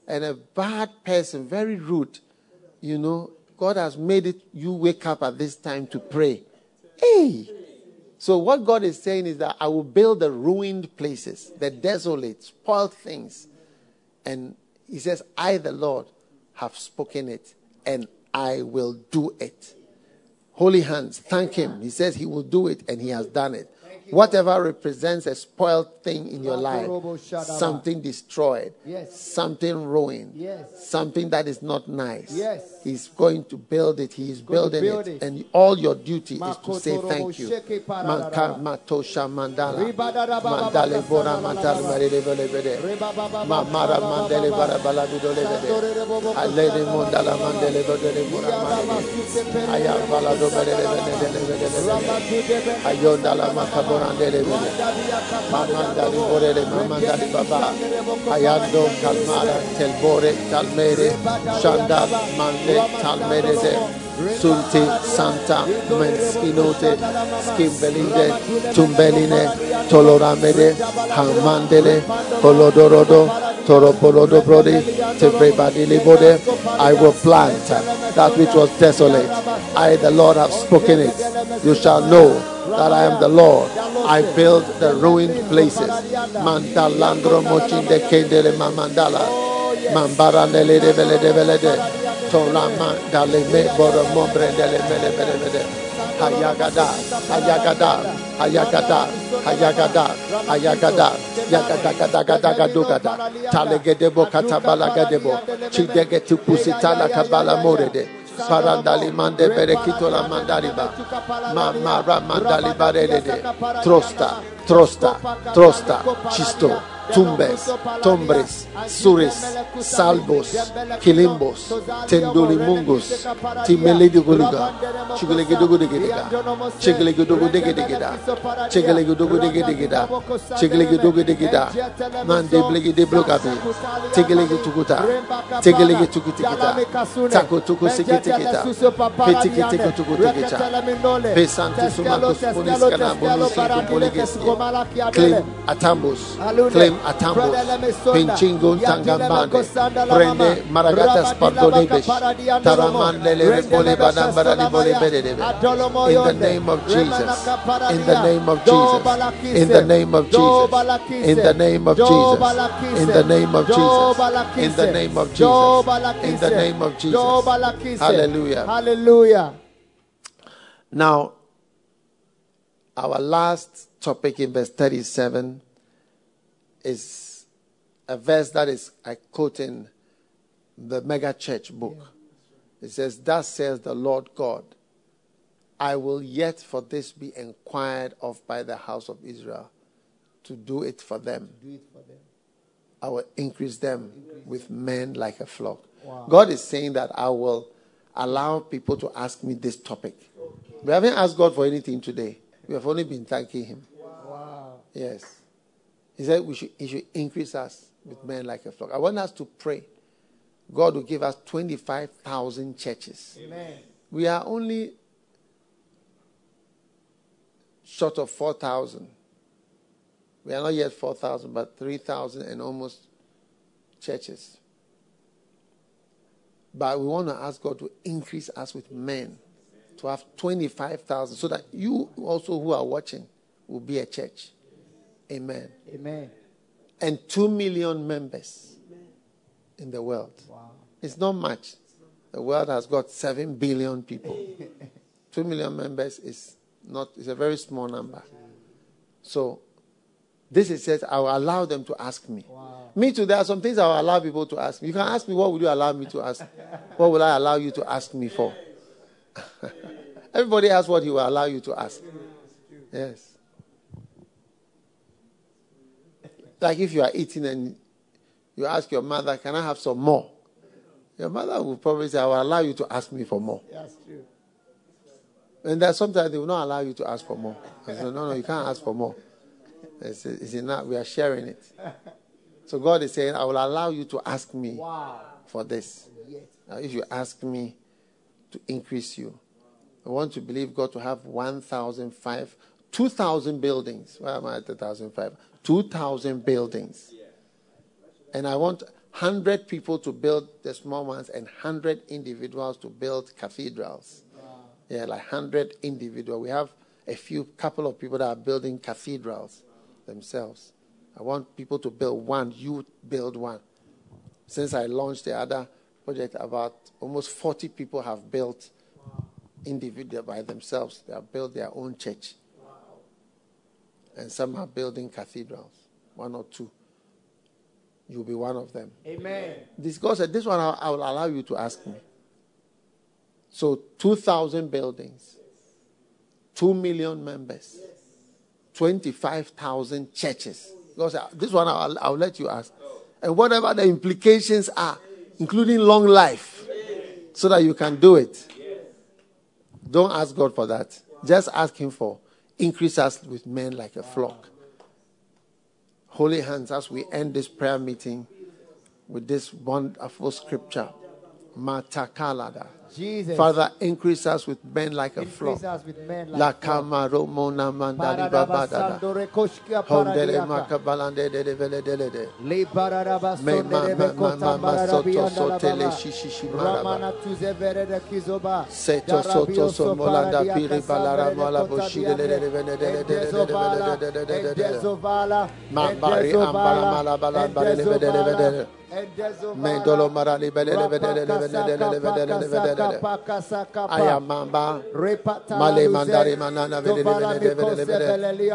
and a bad person, very rude. You know, God has made it you wake up at this time to pray. Hey! So, what God is saying is that I will build the ruined places, the desolate, spoiled things. And He says, I, the Lord, have spoken it, and I will do it. Holy hands, thank Him. He says He will do it, and He has done it. Whatever represents a spoiled thing in your life, something destroyed, Yes. something ruined, Yes. something that is not nice. Yes. He's going to build it. He is building build it. it. And all your duty is to say thank you. matosha mandala. Mandale bora Mamara mandele bara. Alele mondala mandele bora mandele. Do. Ayonda Ayando telbore talmere. Shanda mande talmere de. Sulti Santa Menskinote Skimbelinde Tumbeline Hamandele Kolodorodo Bode I will plant that which was desolate. I the Lord have spoken it. You shall know that I am the Lord. I build the ruined places. Mandalandro mochinde kendele mamandala. Mambara nele de vele de vele de. Tola mandale me boro mombre dele mele mele mele. Hayagada, hayagada, hayagada, hayagada, hayagada, yagada gada gada gada gada. Talegedebo katabalagadebo. Chidege pusitala kabala morede. Parandali mande berekito la mandaliba. Mamara mandali barede. Trosta, trosta, trosta, chisto. Tumbes, Tombres, Suris, Salvos, Kilimbos, Tendulimungus, Timeliduguliga, Chiglegidugudigida, Chiglegidugudigida, Chiglegidugudigida, Chiglegidugudigida, Mande Bligidi Blugabi, Tiglegituguta, Tiglegitugutigita, Taco Tukusikitikita, Petikitikutikita, Pesanti Sumakus Puniskana Bonusi Puligesi, Claim Atambus, Claim Atambus, Pinchingun Tangambande, Prende Maragatas Pardonebesh, Taramandele Repole Badambara Libole Bedebe. In the name of Jesus, in the name of Jesus, in the name of Jesus, in the name of Jesus, in the name of Jesus, in the name of Jesus, in the name of Jesus. Hallelujah. Hallelujah. Now, our last topic in verse 37 is a verse that is I quote in the mega church book. It says, Thus says the Lord God, I will yet for this be inquired of by the house of Israel to do it for them. Do it for them. I will increase them with men like a flock. God is saying that I will allow people to ask me this topic. We haven't asked God for anything today. We have only been thanking Him. Wow. Yes. He said we should, He should increase us with men like a flock. I want us to pray. God will give us 25,000 churches. Amen. We are only short of 4,000. We are not yet 4,000, but 3,000 and almost churches. But we want to ask God to increase us with men to have 25,000 so that you also who are watching will be a church. Amen. Amen. And 2 million members in the world. Wow. It's not much. The world has got 7 billion people. 2 million members is not is a very small number. So this is says I will allow them to ask me. Wow. Me too, there are some things I will allow people to ask me. You can ask me what would you allow me to ask? What will I allow you to ask me for? Everybody has what he will allow you to ask. Yes. Like if you are eating and you ask your mother, Can I have some more? Your mother will probably say, I will allow you to ask me for more. That's true. And then sometimes they will not allow you to ask for more. I say, no, no, you can't ask for more. It's, it's enough. We are sharing it. So God is saying, I will allow you to ask me Wow. for this. Yes. Now, if you ask me to increase you, I want to believe God to have 1,005, 2,000 buildings. Why am I at 1,005? 2,000 buildings. And I want 100 people to build the small ones and 100 individuals to build cathedrals. Yeah, like 100 individual. We have a few, couple of people that are building cathedrals themselves. I want people to build one, you build one. Since I launched the other project, about almost 40 people have built individual by themselves. They have built their own church. And some are building cathedrals, one or two. You'll be one of them. Amen. This God said, This one I, will allow you to ask me. So, 2,000 buildings, 2 million members, 25,000 churches. God said, This one I'll, I'll let you ask. And whatever the implications are, including long life, so that you can do it. Don't ask God for that. Just ask Him for increase us with men like a flock. Holy hands, as we end this prayer meeting with this wonderful scripture, Matakalada. Jesus. Father, increase us with men like a flock. Increase us with men La like flock. kamaro mona mandali babadada. Paradabasando rekoshkia Hondele makabalande de de vele de de. Le paradabasonde Me ma- de ma- bekota ma- ma- bararabi soto andala sotele baba. shishishi maraba. Ramana tuze vere de kizoba. Seto Darabio soto so so molanda paradiaka piri balara savere de mola kota boshi de de de de de de de de de de Endezovala, de de de de de de de. endezovala, Mambari ambala mala bala bala de de de de de de.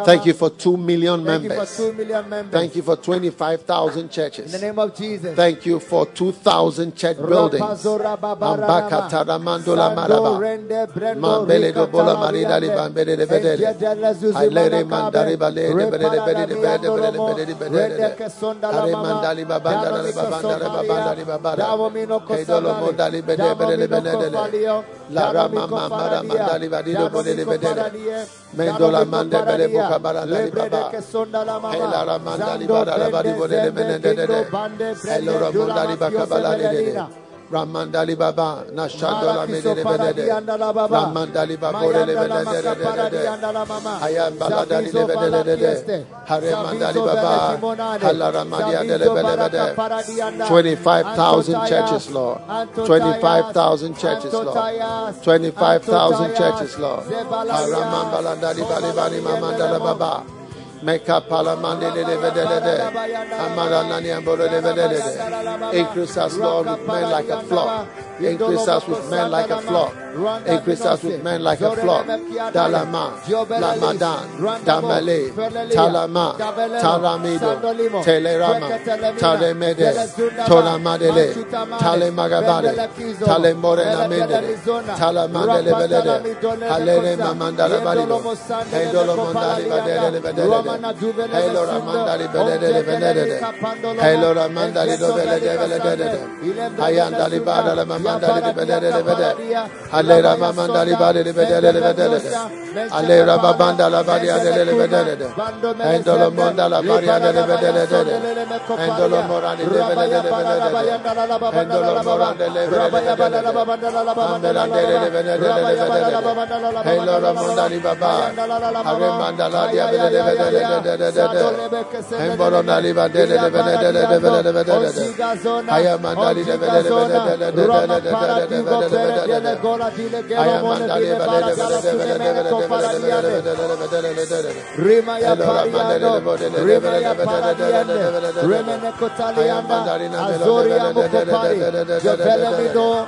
Thank you for 2 million members. Thank you for 25,000 churches. In the name of Jesus. Thank you for 2,000 church buildings. La rama mamara mandali badido mandali baka. Ramandali Baba, Nashandola Medebede, Ramandali Babore Lebede, I am Baladali Lebede, Haremandali Baba, Halaramandia Lebede, 25,000 churches, Lord, 25,000 churches, Lord, 25,000 churches, Lord, Haramambalandali Balibani Mamandala Baba. Meka palamande le le bedele de. Amara nani ambore le bedele de. Increase us, Lord, with men like a flock. Increase us with men like a flock. Increase us with men like a flock. Dalama, Lamadan, Damale, Talama, Talamido, Telerama, Talemede, Tolamadele, Talemagabade, Talemorena Mendele, Talamadele Belede, Halere Mamandala Barido, Hedolo Mondali Badele Bedele, Helora Mandali Bedele Bedele, Helora Mandali Bedele Bedele, Hayandali Badala Mamandali Bedele Bedele, Ale Rama Mandali Badi Bedele Bedele Ale Rama Bandala Badi Adele Bedele Endolo Mondala Badi Adele Bedele Endolo Morani Bedele Bedele Endolo Morande Bedele Andele Bedele Bedele Endolo Mondali Baba Ave Mandala Dia Bedele Bedele Endolo Nali Bedele Bedele Bedele Bedele Aya Mandali Bedele Bedele Bedele Bedele Bedele Bedele Bedele Rimaya Pariano, Rimaya Paradiane, Remene Kotaliana, Azoria Mukopari, Javelamido,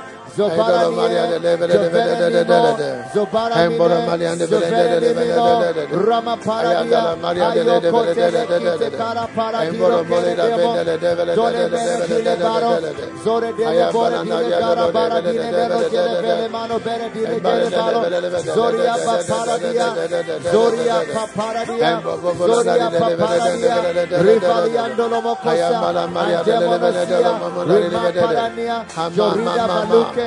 Rivaliandolo Mocosa, Rivaliandolo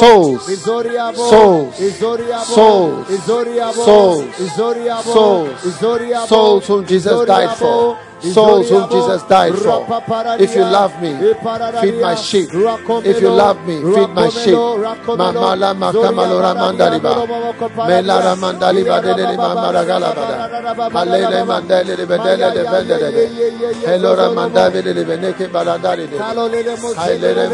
Souls, souls, souls, souls, souls, souls whom Jesus died for. souls whom Jesus died for. If you love me, feed my sheep. If you love me, feed my sheep. Mamala makamalora mandaliba. Melara mandaliba de de. Halele mandele de bedele de bedele de. Helora mandale de beneke baladari de. Halele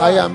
I am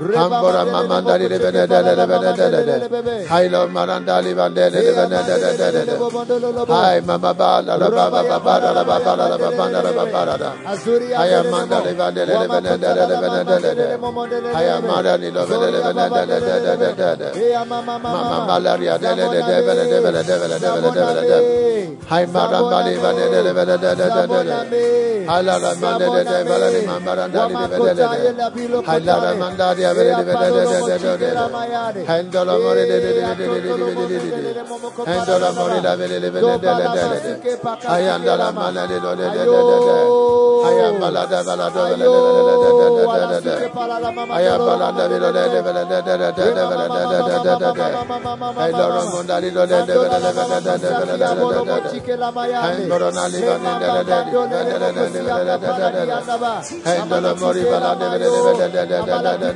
de de de da bala da de de de de de de de. Ayambala da de de de de de de de de de de de de de de. Ayandala monda de de de de de de de de de de de de. De de de de de de de de de de de de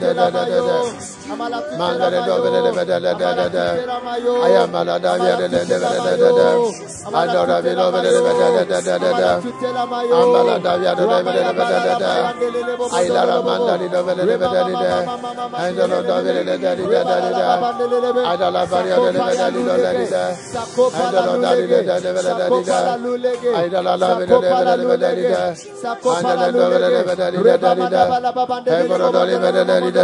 Hey, de de de. Mandare do de de de de de de. Ayamala da de de de de de de. Adora do de de de de de de de. Ambala da do do. Ayandala da de de de de de de. Ayandala la de de de de de de. Ayandala do de de de de de de. Ayandala do de de de de de de. Hamana daria de de de de de de de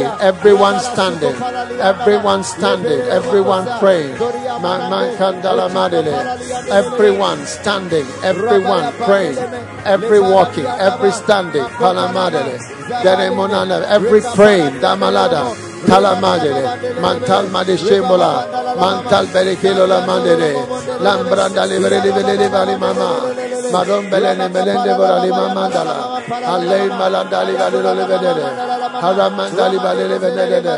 everyone standing, everyone standing, everyone praying. Everyone standing, everyone praying, every walking, every standing. Every praying tala madere mantal madescemola mantal berekelo la madere lambranda le vere le le mama madon belene belende vora mama dala alle malanda le vale le vedere haramanda le vale le vedere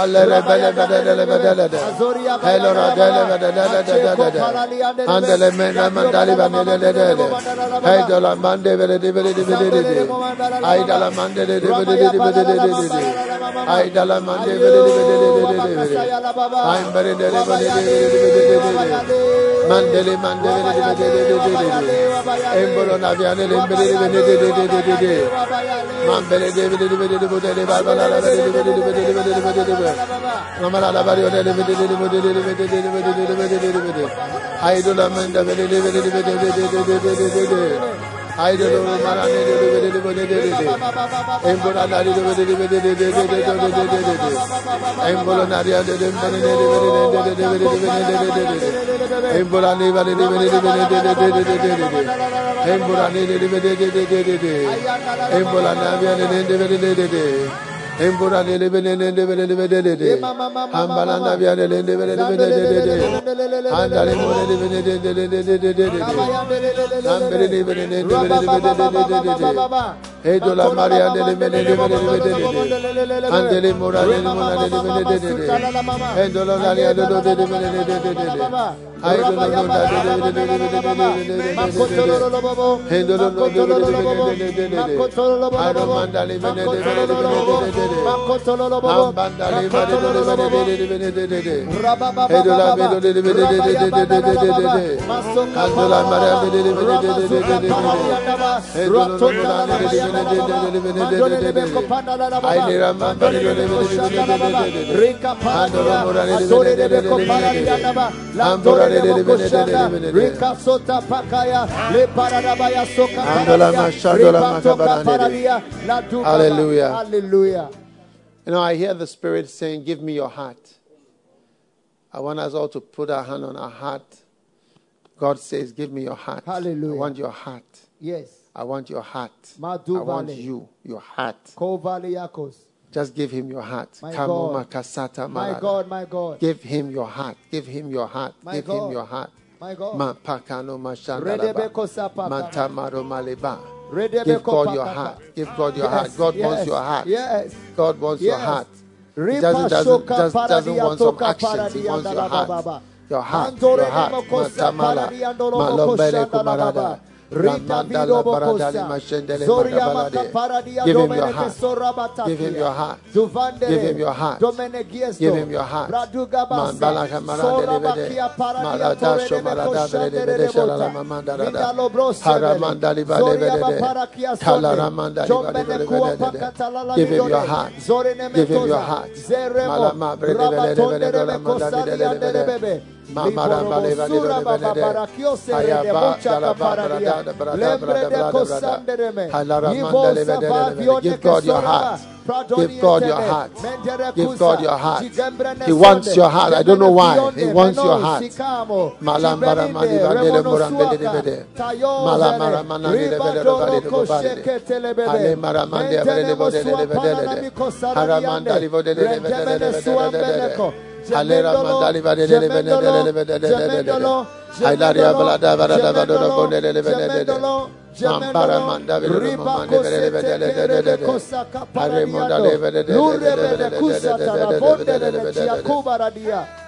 alle le bele vedere le vedere elora dele vedere vedere andele mena mandali vale le vedere hai dala mande vere le vere le vedere dala mande le vedere le vedere ai dala Mandele mandele. Embolo naviane bele bele bele bele bele bele. Mambele bele bele bele bele bele bala bala bele bele bele bele bele bele bele. Mamala la bari bele bele bele bele bele bele bele bele bele bele. Ay dola mande bele bele bele bele bele bele bele bele. Ay dola mara bele bele bele bele bele bele. Embolo nari bele bele bele bele bele bele bele bele. I do Embolani Embora de lebelele lebelele Ambalanda via de lebelele Andale mole lebelele Nambele lebelele lebelele Edo la Maria de lebelele lebelele Andele mora de mora de lebelele Edo la Maria de do de lebelele Aido la mora de lebelele Makotolo lo bobo Makotolo lo bobo Makotolo lo bobo Aromanda lebelele Hallelujah. Hallelujah. You know, I hear the Spirit saying, Give me your heart. I want us all to put our hand on our heart. God says, Give me your heart. Hallelujah. I want your heart. Yes. I want your heart. Madu I want vale. you, your heart. Just give him your heart. My God. My. God, my God. Give him your heart. Give him your heart. My give God. him your heart. My God. Ma pakano kosapa. Mantamaro maleba. Give God your heart. Give God your yes, heart. God yes, wants your heart. Yes. God wants yes. your heart. He doesn't, doesn't, just, doesn't want some actions. He wants your heart. Your heart. Your heart. Your heart. Your heart. Your heart. Your heart. Rita Give him your heart. Give him your heart. Give him your heart. Give him your heart. Give him your heart. Give him your heart. Give God your heart. Give God your heart. Give God your heart. He wants your heart. I don't know why. He wants your heart. Malam Malambara Jibelinde. mali vandele Remono morambele suaka. lebede. Tayo Malamara zere. manani lebede Ribadoro lebede lebede. kosheke telebebe. Ale maramande lebede Mentene mo lebede sua lebede panana lebede. mi kosara Haramanda diande. lebede lebede Rendemene lebede sua lebede lebede. meneko. Alera manda lebede lebede Gemendolo, lebede lebede gemendolo, lebede. Hailaria balada balada balada gemendolo, bonde lebede lebede. gemendolo, manda gemendolo, lebede riba mande lebede kosete lebede kerebe lebede. kosaka Haremonda lebede paradiado, lure bede lebede kusata la lebede bonde lebede lele lebede chiakuba radia. Mambele lebede lebede Mandona lebede mosi pere de bokosata kaparadia. Mama la Rida manda li barondo bande le bari kosende da de ba ba la ba ba bosende la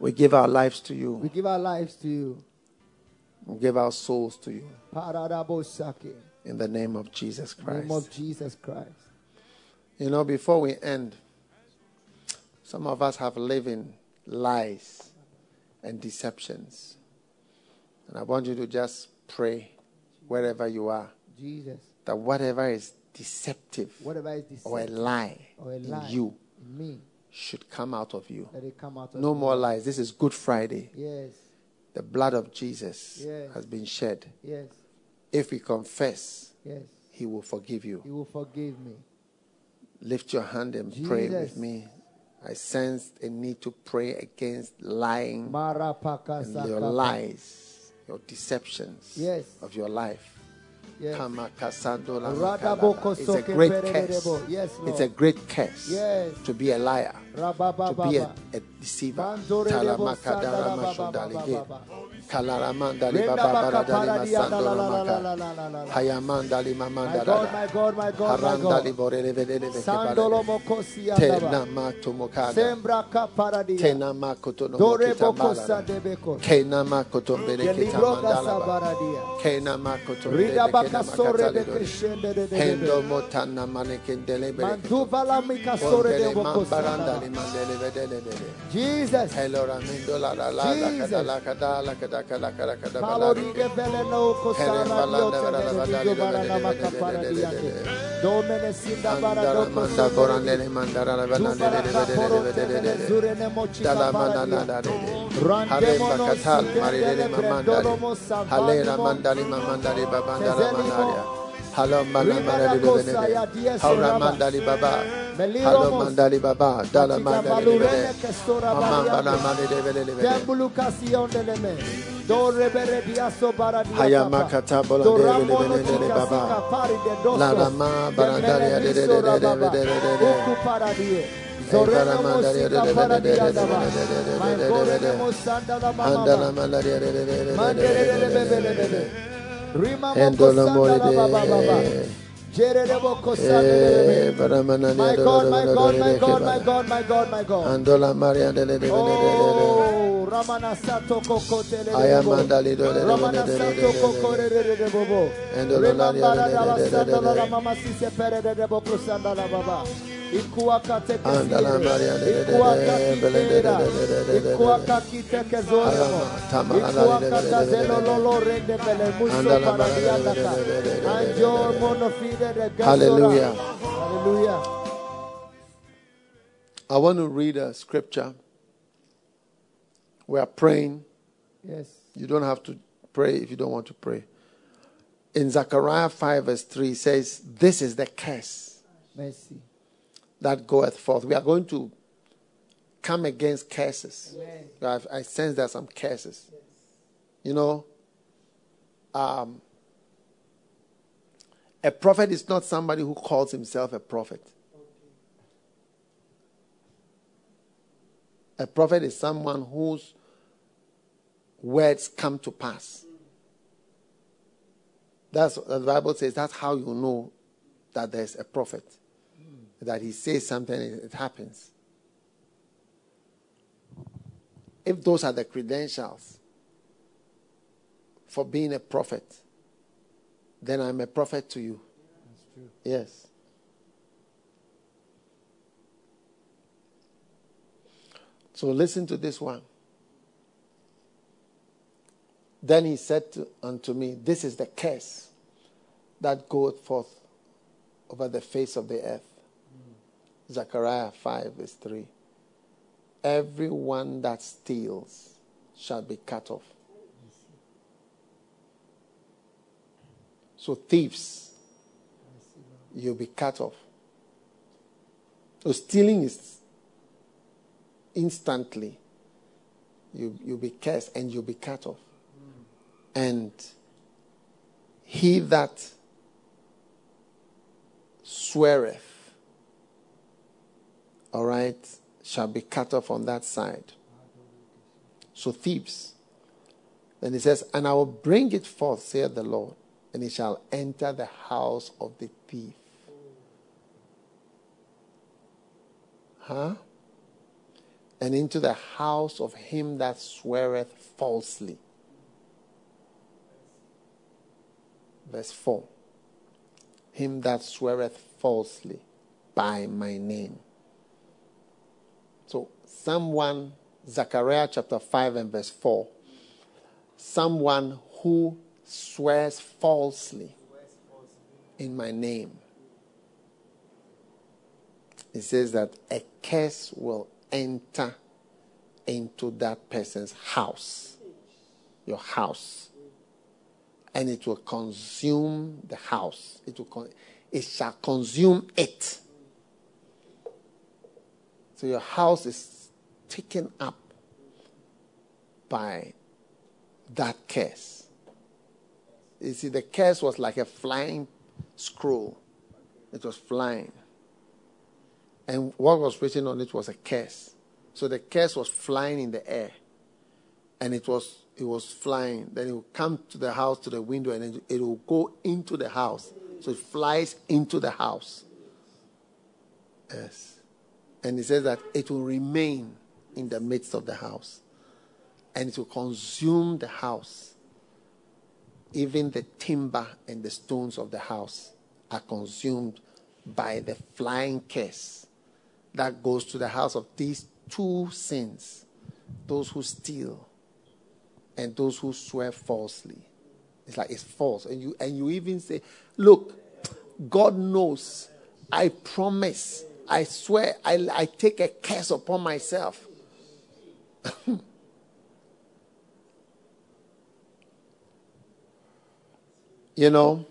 We give our lives to you. We give our lives to you. We give our souls to you. In the name of Jesus In the name of Christ. Jesus Christ. You know, before we end, some of us have lived in lies and deceptions. And I want you to just pray wherever you are Jesus. that whatever is deceptive Whatever is or a lie or a in lie you in me, should come out of you. let it come out of No me. more lies. This is Good Friday. Yes, The blood of Jesus Yes. has been shed. yes, If we confess, yes. He will forgive you. He will forgive me. Lift your hand and pray with me. I sense a need to pray against lying and your lies, your deceptions Yes. of your life. Yes. Kamakasandola Radaboko makalala. It's a great curse. Yes, It's a great curse Yes. to be a liar, to be a, a deceiver. My God, my God, my God. Jesus. Jesus. Hello, Mandali Baba. Hello, Mandali Baba. Dala Mandali Baba. Hayamakata Baba. La Rama Barandaria de Baba. Zorena Endolomoride. My God, my God, my God, my God, my God, my God. Oh. Hallelujah. Hallelujah. I want to read a scripture we are praying. Yes. You don't have to pray if you don't want to pray. In Zechariah 5, verse 3 it says, This is the curse Mercy. that goeth forth. We are going to come against curses. Amen. I, I sense there are some curses. You know, um, a prophet is not somebody who calls himself a prophet. A prophet is someone whose words come to pass. That's what the Bible says. That's how you know that there's a prophet. That he says something, it happens. If those are the credentials for being a prophet, then I'm a prophet to you. Yes. So listen to this one. Then he said to, unto me, This is the curse that goeth forth over the face of the earth. Zechariah 5, verse 3. Everyone that steals shall be cut off. So, thieves, you'll be cut off. So, stealing is instantly. You, you'll be cursed and you'll be cut off. And he that sweareth, all right, shall be cut off on that side. So thieves. Then he says, And I will bring it forth, saith the Lord, and it shall enter the house of the thief. Huh? And into the house of him that sweareth falsely. Verse 4 Him that sweareth falsely by my name. So, someone, Zechariah chapter 5 and verse 4, someone who swears falsely in my name. It says that a curse will enter into that person's house, your house, and it will consume the house. It will con- it shall consume it. So your house is taken up by that curse. You see, the curse was like a flying scroll. It was flying. And what was written on it was a curse. So the curse was flying in the air. And it was it was flying. Then it will come to the house, to the window, and it, will go into the house. So it flies into the house. Yes. And it says that it will remain in the midst of the house. And it will consume the house. Even the timber and the stones of the house are consumed by the flying curse that goes to the house of these two sins those who steal and those who swear falsely. It's like it's false. And you and you even say, Look, God knows. I promise. I swear I, I take a curse upon myself. you know,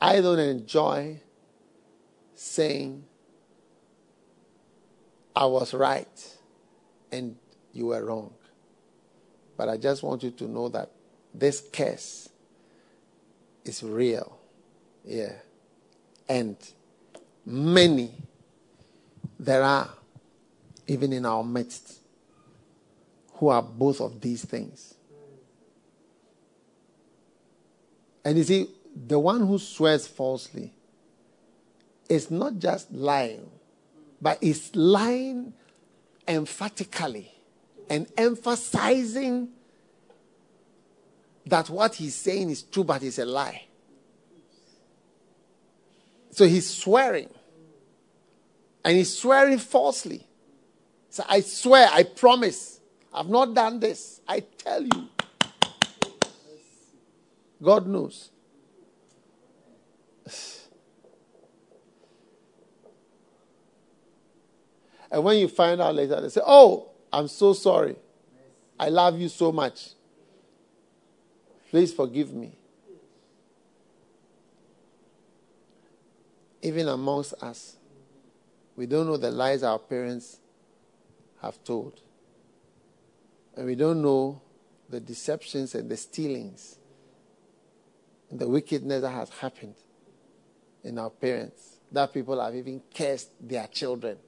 I don't enjoy saying I was right and you were wrong. But I just want you to know that this curse is real. Yeah. And many there are, even in our midst, who are both of these things. And you see, the one who swears falsely is not just lying, but is lying emphatically and emphasizing that what he's saying is true, but it's a lie. So he's swearing. And he's swearing falsely. So I swear, I promise, I've not done this. I tell you. God knows. And when you find out later, they say, Oh, I'm so sorry. I love you so much. Please forgive me. Even amongst us, we don't know the lies our parents have told. And we don't know the deceptions and the stealings and the wickedness that has happened in our parents. That people have even cursed their children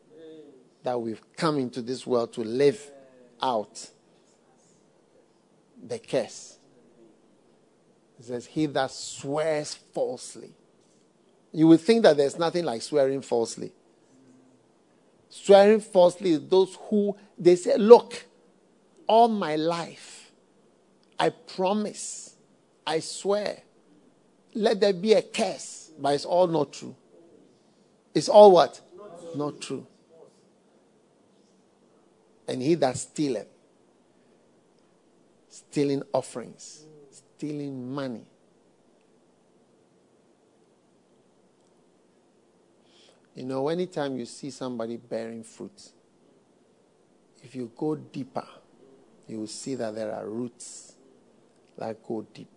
that we've come into this world to live out the curse. It says, He that swears falsely. You would think that there's nothing like swearing falsely. Swearing falsely is those who they say, Look, all my life, I promise, I swear, let there be a curse, but it's all not true. It's all what? Not, not true and he that stealeth, stealing offerings, stealing money. You know, anytime you see somebody bearing fruit, if you go deeper, you will see that there are roots that go deep.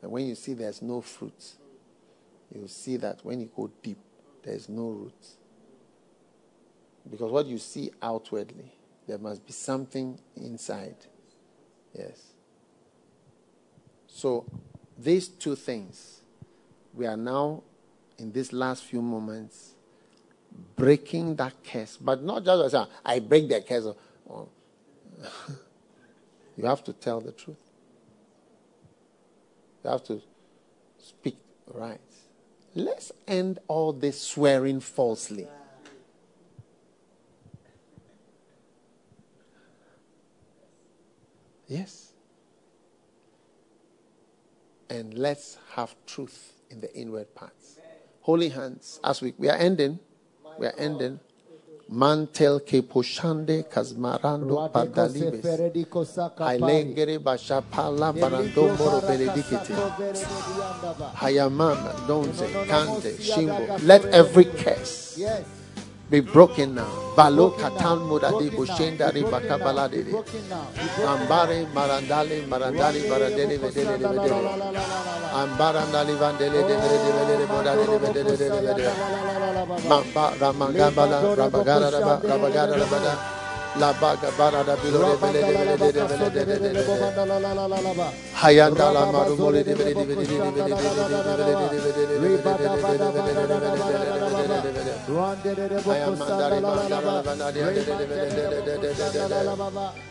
And when you see there's no fruit, you will see that when you go deep, there's no roots. Because what you see outwardly there must be something inside. Yes. So, these two things, we are now in these last few moments breaking that curse. But not just as ah, I break the curse. Oh. oh. you have to tell the truth. You have to speak right. Let's end all this swearing falsely. Yes. And let's have truth in the inward parts. Holy hands. As we, we are ending, we are ending. Mantel ke poshande kazmarando padalibes. Ailengere bashapala barando moro benedicite. Hayamama, donze, kante, shimbo. Let every curse be broken now. Balo katan mudadi bushenda ri bakabala de. Ambare marandale marandali baradele vedele vedele. Ambarandali vandele de vedele vedele bodale de vedele de vedele. Mamba ramangabala rabagara raba rabagara rabada. La baga bara da bilo de bele de bele de de bele de de de de de. Hayanda la maru mole de bele de bele de de bele de de de bele de de bele de de bele de de bele de de bele de de bele de de bele de de bele. Hayamandari mandara bandari de de de bele de de de de de de de. Amandali makabarandali bede de de bele de de de de bele de de de de de de. Hayam balandari ande de bele de de bele de de de de de. Mendola na via de de de de de de de de de de de de de. Hayam balandari ande de bele de bele de la mandari ande de bele de de de. Hem bondolo morena ni mandere de bele de bele. Mambala kabalandari amole da kebala. Hayam bara maria bole bele de bele de. Hali bora kadali bori kedabele kebele de bele. Mandala mama, balida maranda bilade bede de bede. Mambala rama, halem bare le bele babandara baba. Mandala mede de ro morade beke bare de bede. Hayada la varada la varada bare de bede de bede de de de. Halariam bele de bede do na mino de bede de de. Hendola no de de de bede de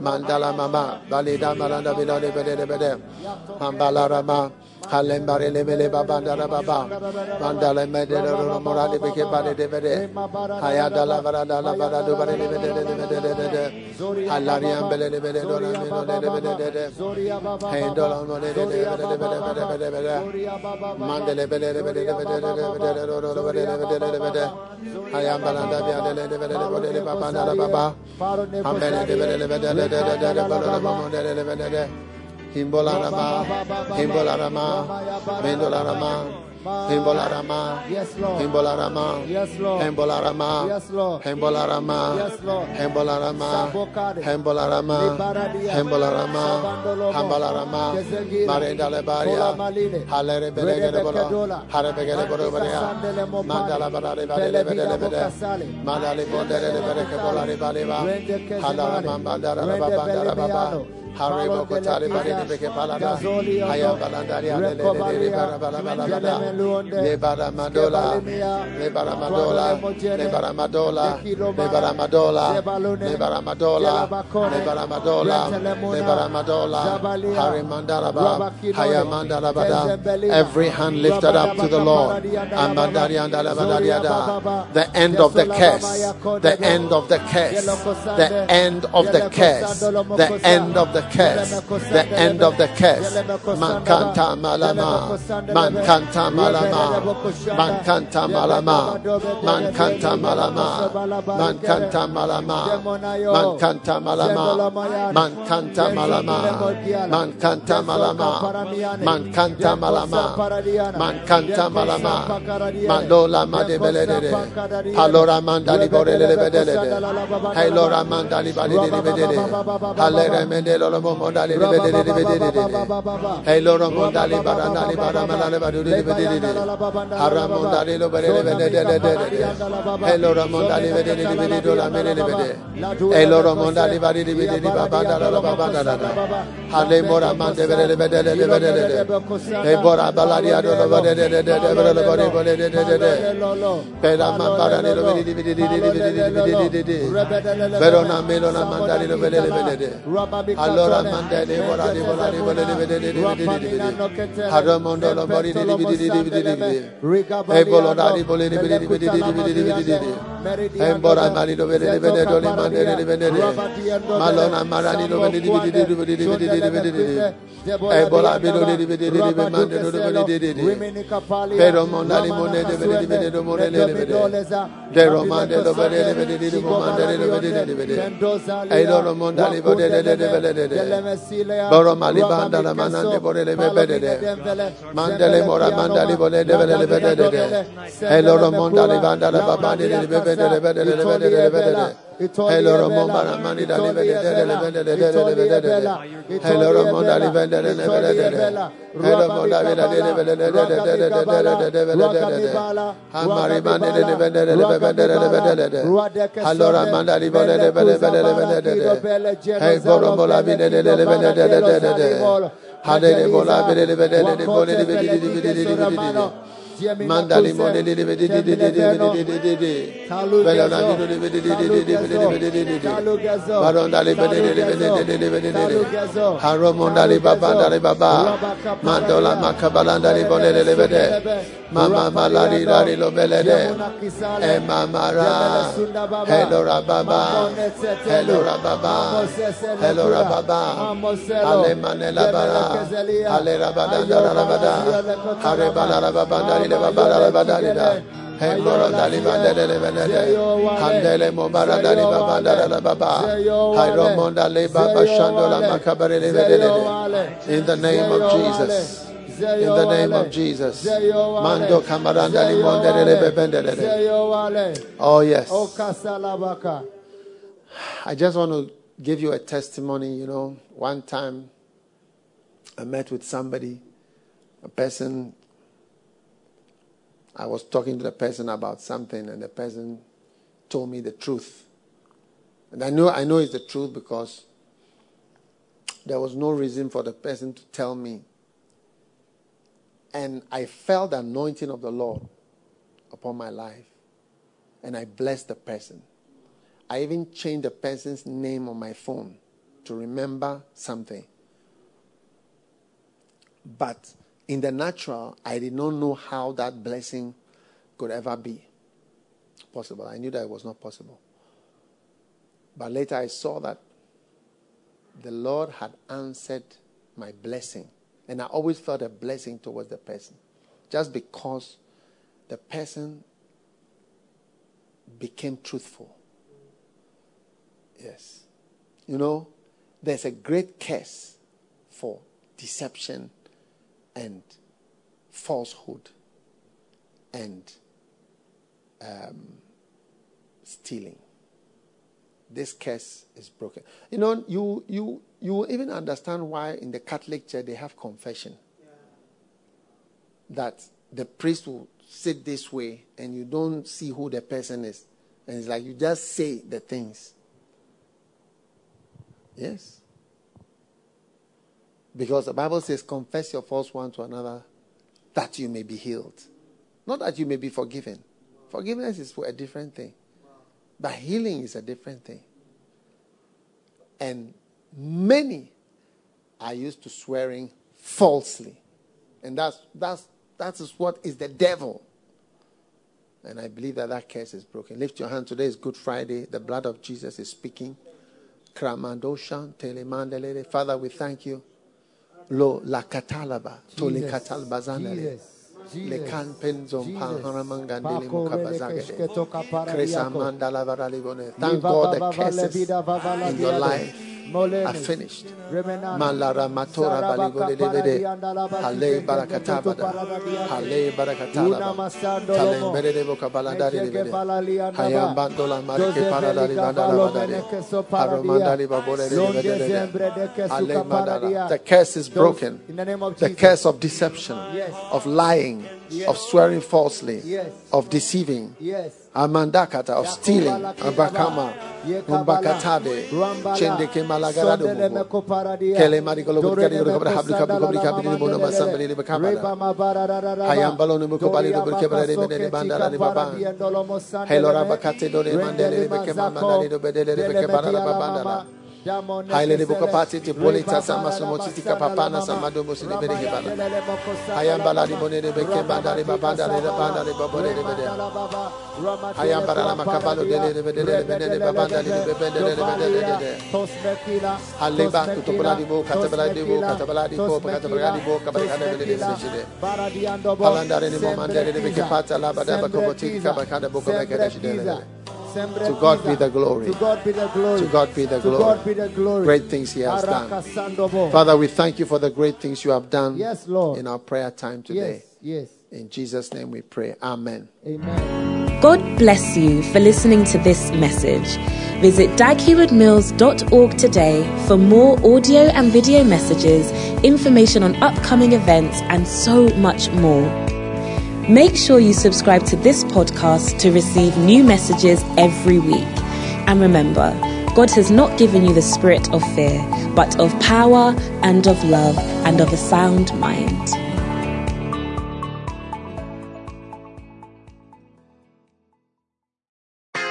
Mandala Mama, Balida Malanda Bilade Bede Bede, Mambalarama, bede bede. Mandele bele de bede de bede de bede de ro ro bede de bede de bede. Hayam balanda bia de de bede de bede de babandara baba. Ambele de bede de bede de de de de de bede de bede de de bede de. Himbolarama, Himbolarama, Mendolarama. Himbolarama, Himbolarama, Himbolarama, Himbolarama, Himbolarama, Himbolarama, Himbolarama, Hambalarama, Marenda Lebaria, Halere Belegebola, Harebegele Borobarea, Mandala Barare Badele Bedele Bedele, Mandale Bondere Berecabola Baleva, Hadala Mandara Babandara Baba. Harebo Kotari Bari Beke Palada, Gazoli Ondo. Haya Balandaria, Recobaria. Bara Bara Bara Bara, Jelemeluonde. Lebara Madola, Skebalimia. Lebara Madola, Mojene. Lebara Madola, Dekiloma. Lebara Madola, Zebalune. Lebara Madola, Jelabakone. Lebara Madola, Rentelemuna. Lebara Madola, Zabalia. Hari Mandaraba, Rabakinone. Haya Mandarabada, Kezembelia. every hand lifted up to the Lord, and Mandari and Alabadariada, the end of the curse, the end of the curse, the end of the curse, the end of the curse, the end of the curse. Mankanta malama, mankanta malama, mankanta malama, mankanta malama, mankanta malama, mankanta malama, mankanta malama, mankanta malama, mankanta malama, mankanta malama, mandola madebelede, palora mandali borele bedelede, hailora mandali balide bedede, halere mendelo lo mondali bedede bedede, hailora mondali barandali baramala badule bedede, haramondali lo bedede bedede, hailora mondali bedede bedede la bedede bedede, hailora mondali badide bedede babanda la babanda la, hale mora mande bedede bedede bedede, hey Lora Mandele, Boro Boromali banda la manande borele berede. Mandele mora mandali borele berele berede. Eloro mondali banda la babani berede berede berede berede berede. Hello Ramona Ramani da Livele da Livele da Livele da Livele Hello Ramona Livele da Livele da Livele Hello Ramona Livele da Livele da Livele da Livele da Livele da Livele Hamari Mane da Livele da Livele da Livele da Livele Hello Ramona Livele da Livele da Livele da Livele Hey Boromo Lavine da Livele da Livele da Livele Hadele Bola Livele da Livele da Livele da Livele Mandali monde de de de de de de de de de de Belona di de de de de de de de de de Barondali de de de de de de de de Haromondali baba dali baba Mandola makabalandali bonde de de de Mama malari lari lo belede E mamara Hello rababa Hello rababa Hello rababa Ale manela bara Ale rabada rabada Hare bala rababa in the name of Jesus. In the name of Jesus. Oh, yes. I just want to give you a testimony. You know, one time I met with somebody, a person I was talking to the person about something, and the person told me the truth. And I know I know it's the truth because there was no reason for the person to tell me. And I felt the anointing of the Lord upon my life. And I blessed the person. I even changed the person's name on my phone to remember something. But in the natural, I did not know how that blessing could ever be possible. I knew that it was not possible. But later I saw that the Lord had answered my blessing. And I always felt a blessing towards the person. Just because the person became truthful. Yes. You know, there's a great curse for deception and falsehood and um, stealing. This curse is broken. You know, you you you even understand why in the Catholic Church they have confession. That the priest will sit this way and you don't see who the person is. And it's like you just say the things. Yes. Because the Bible says, confess your faults one to another that you may be healed. Not that you may be forgiven. Forgiveness is for a different thing. But healing is a different thing. And many are used to swearing falsely. And that's, that's, that is what is the devil. And I believe that that curse is broken. Lift your hand. Today is Good Friday. The blood of Jesus is speaking. Father, we thank you. Lo la katalaba, tole katalbazanale. Le kan penzon pan haramangandele mukabazagade. Kresa mandala varalibone. Thank God the curses in your life are finished. Malara matora baligolelede. Hale barakatabada. Hale barakatabada. Talem berede bokabaladari lede. Hayam bandola marike paradari bandala badade. Haromandali babole lede. Hale madara. The curse is broken. The curse of deception, of lying, of swearing falsely, of deceiving. Amandakata of stealing, Abakama, Umbakatade, Chendeke Malagarado, Kele Maricolo Burgadi, Habrika, Bukobrika, Bibuno, Masambri, Bacabala, Hayambalon, Mukobali, Burkabra, Bandara, Baba, Helora Bacate, Dore, Mandele, Becamanda, Bedele, Becabara, Bandara. Haile de boka pati te polita sama somo titi kapapana sama domo sini bere ke bala. Hayam bala di bone de beke banda de babanda de banda de babone de bede. Hayam bala la makabalo de de bede de bede de babanda de bede de bede de de. Halle ba tu to bala di bo kata bala di bo kata bala di bo kata bala di bo kata bala di bede de bede. Palandare ni mo mandare de beke pata la bada ba ko titi kabakada boko beke de de. To God be the glory. To God be the glory. To God be the To glory. God be the glory. Great things He has done. Father, we thank you for the great things you have done Yes, Lord. in our prayer time today. Yes, yes. In Jesus' name we pray. Amen. Amen. God bless you for listening to this message. Visit daghewardmills.org today for more audio and video messages, information on upcoming events, and so much more. Make sure you subscribe to this podcast to receive new messages every week. And remember, God has not given you the spirit of fear, but of power and of love and of a sound mind.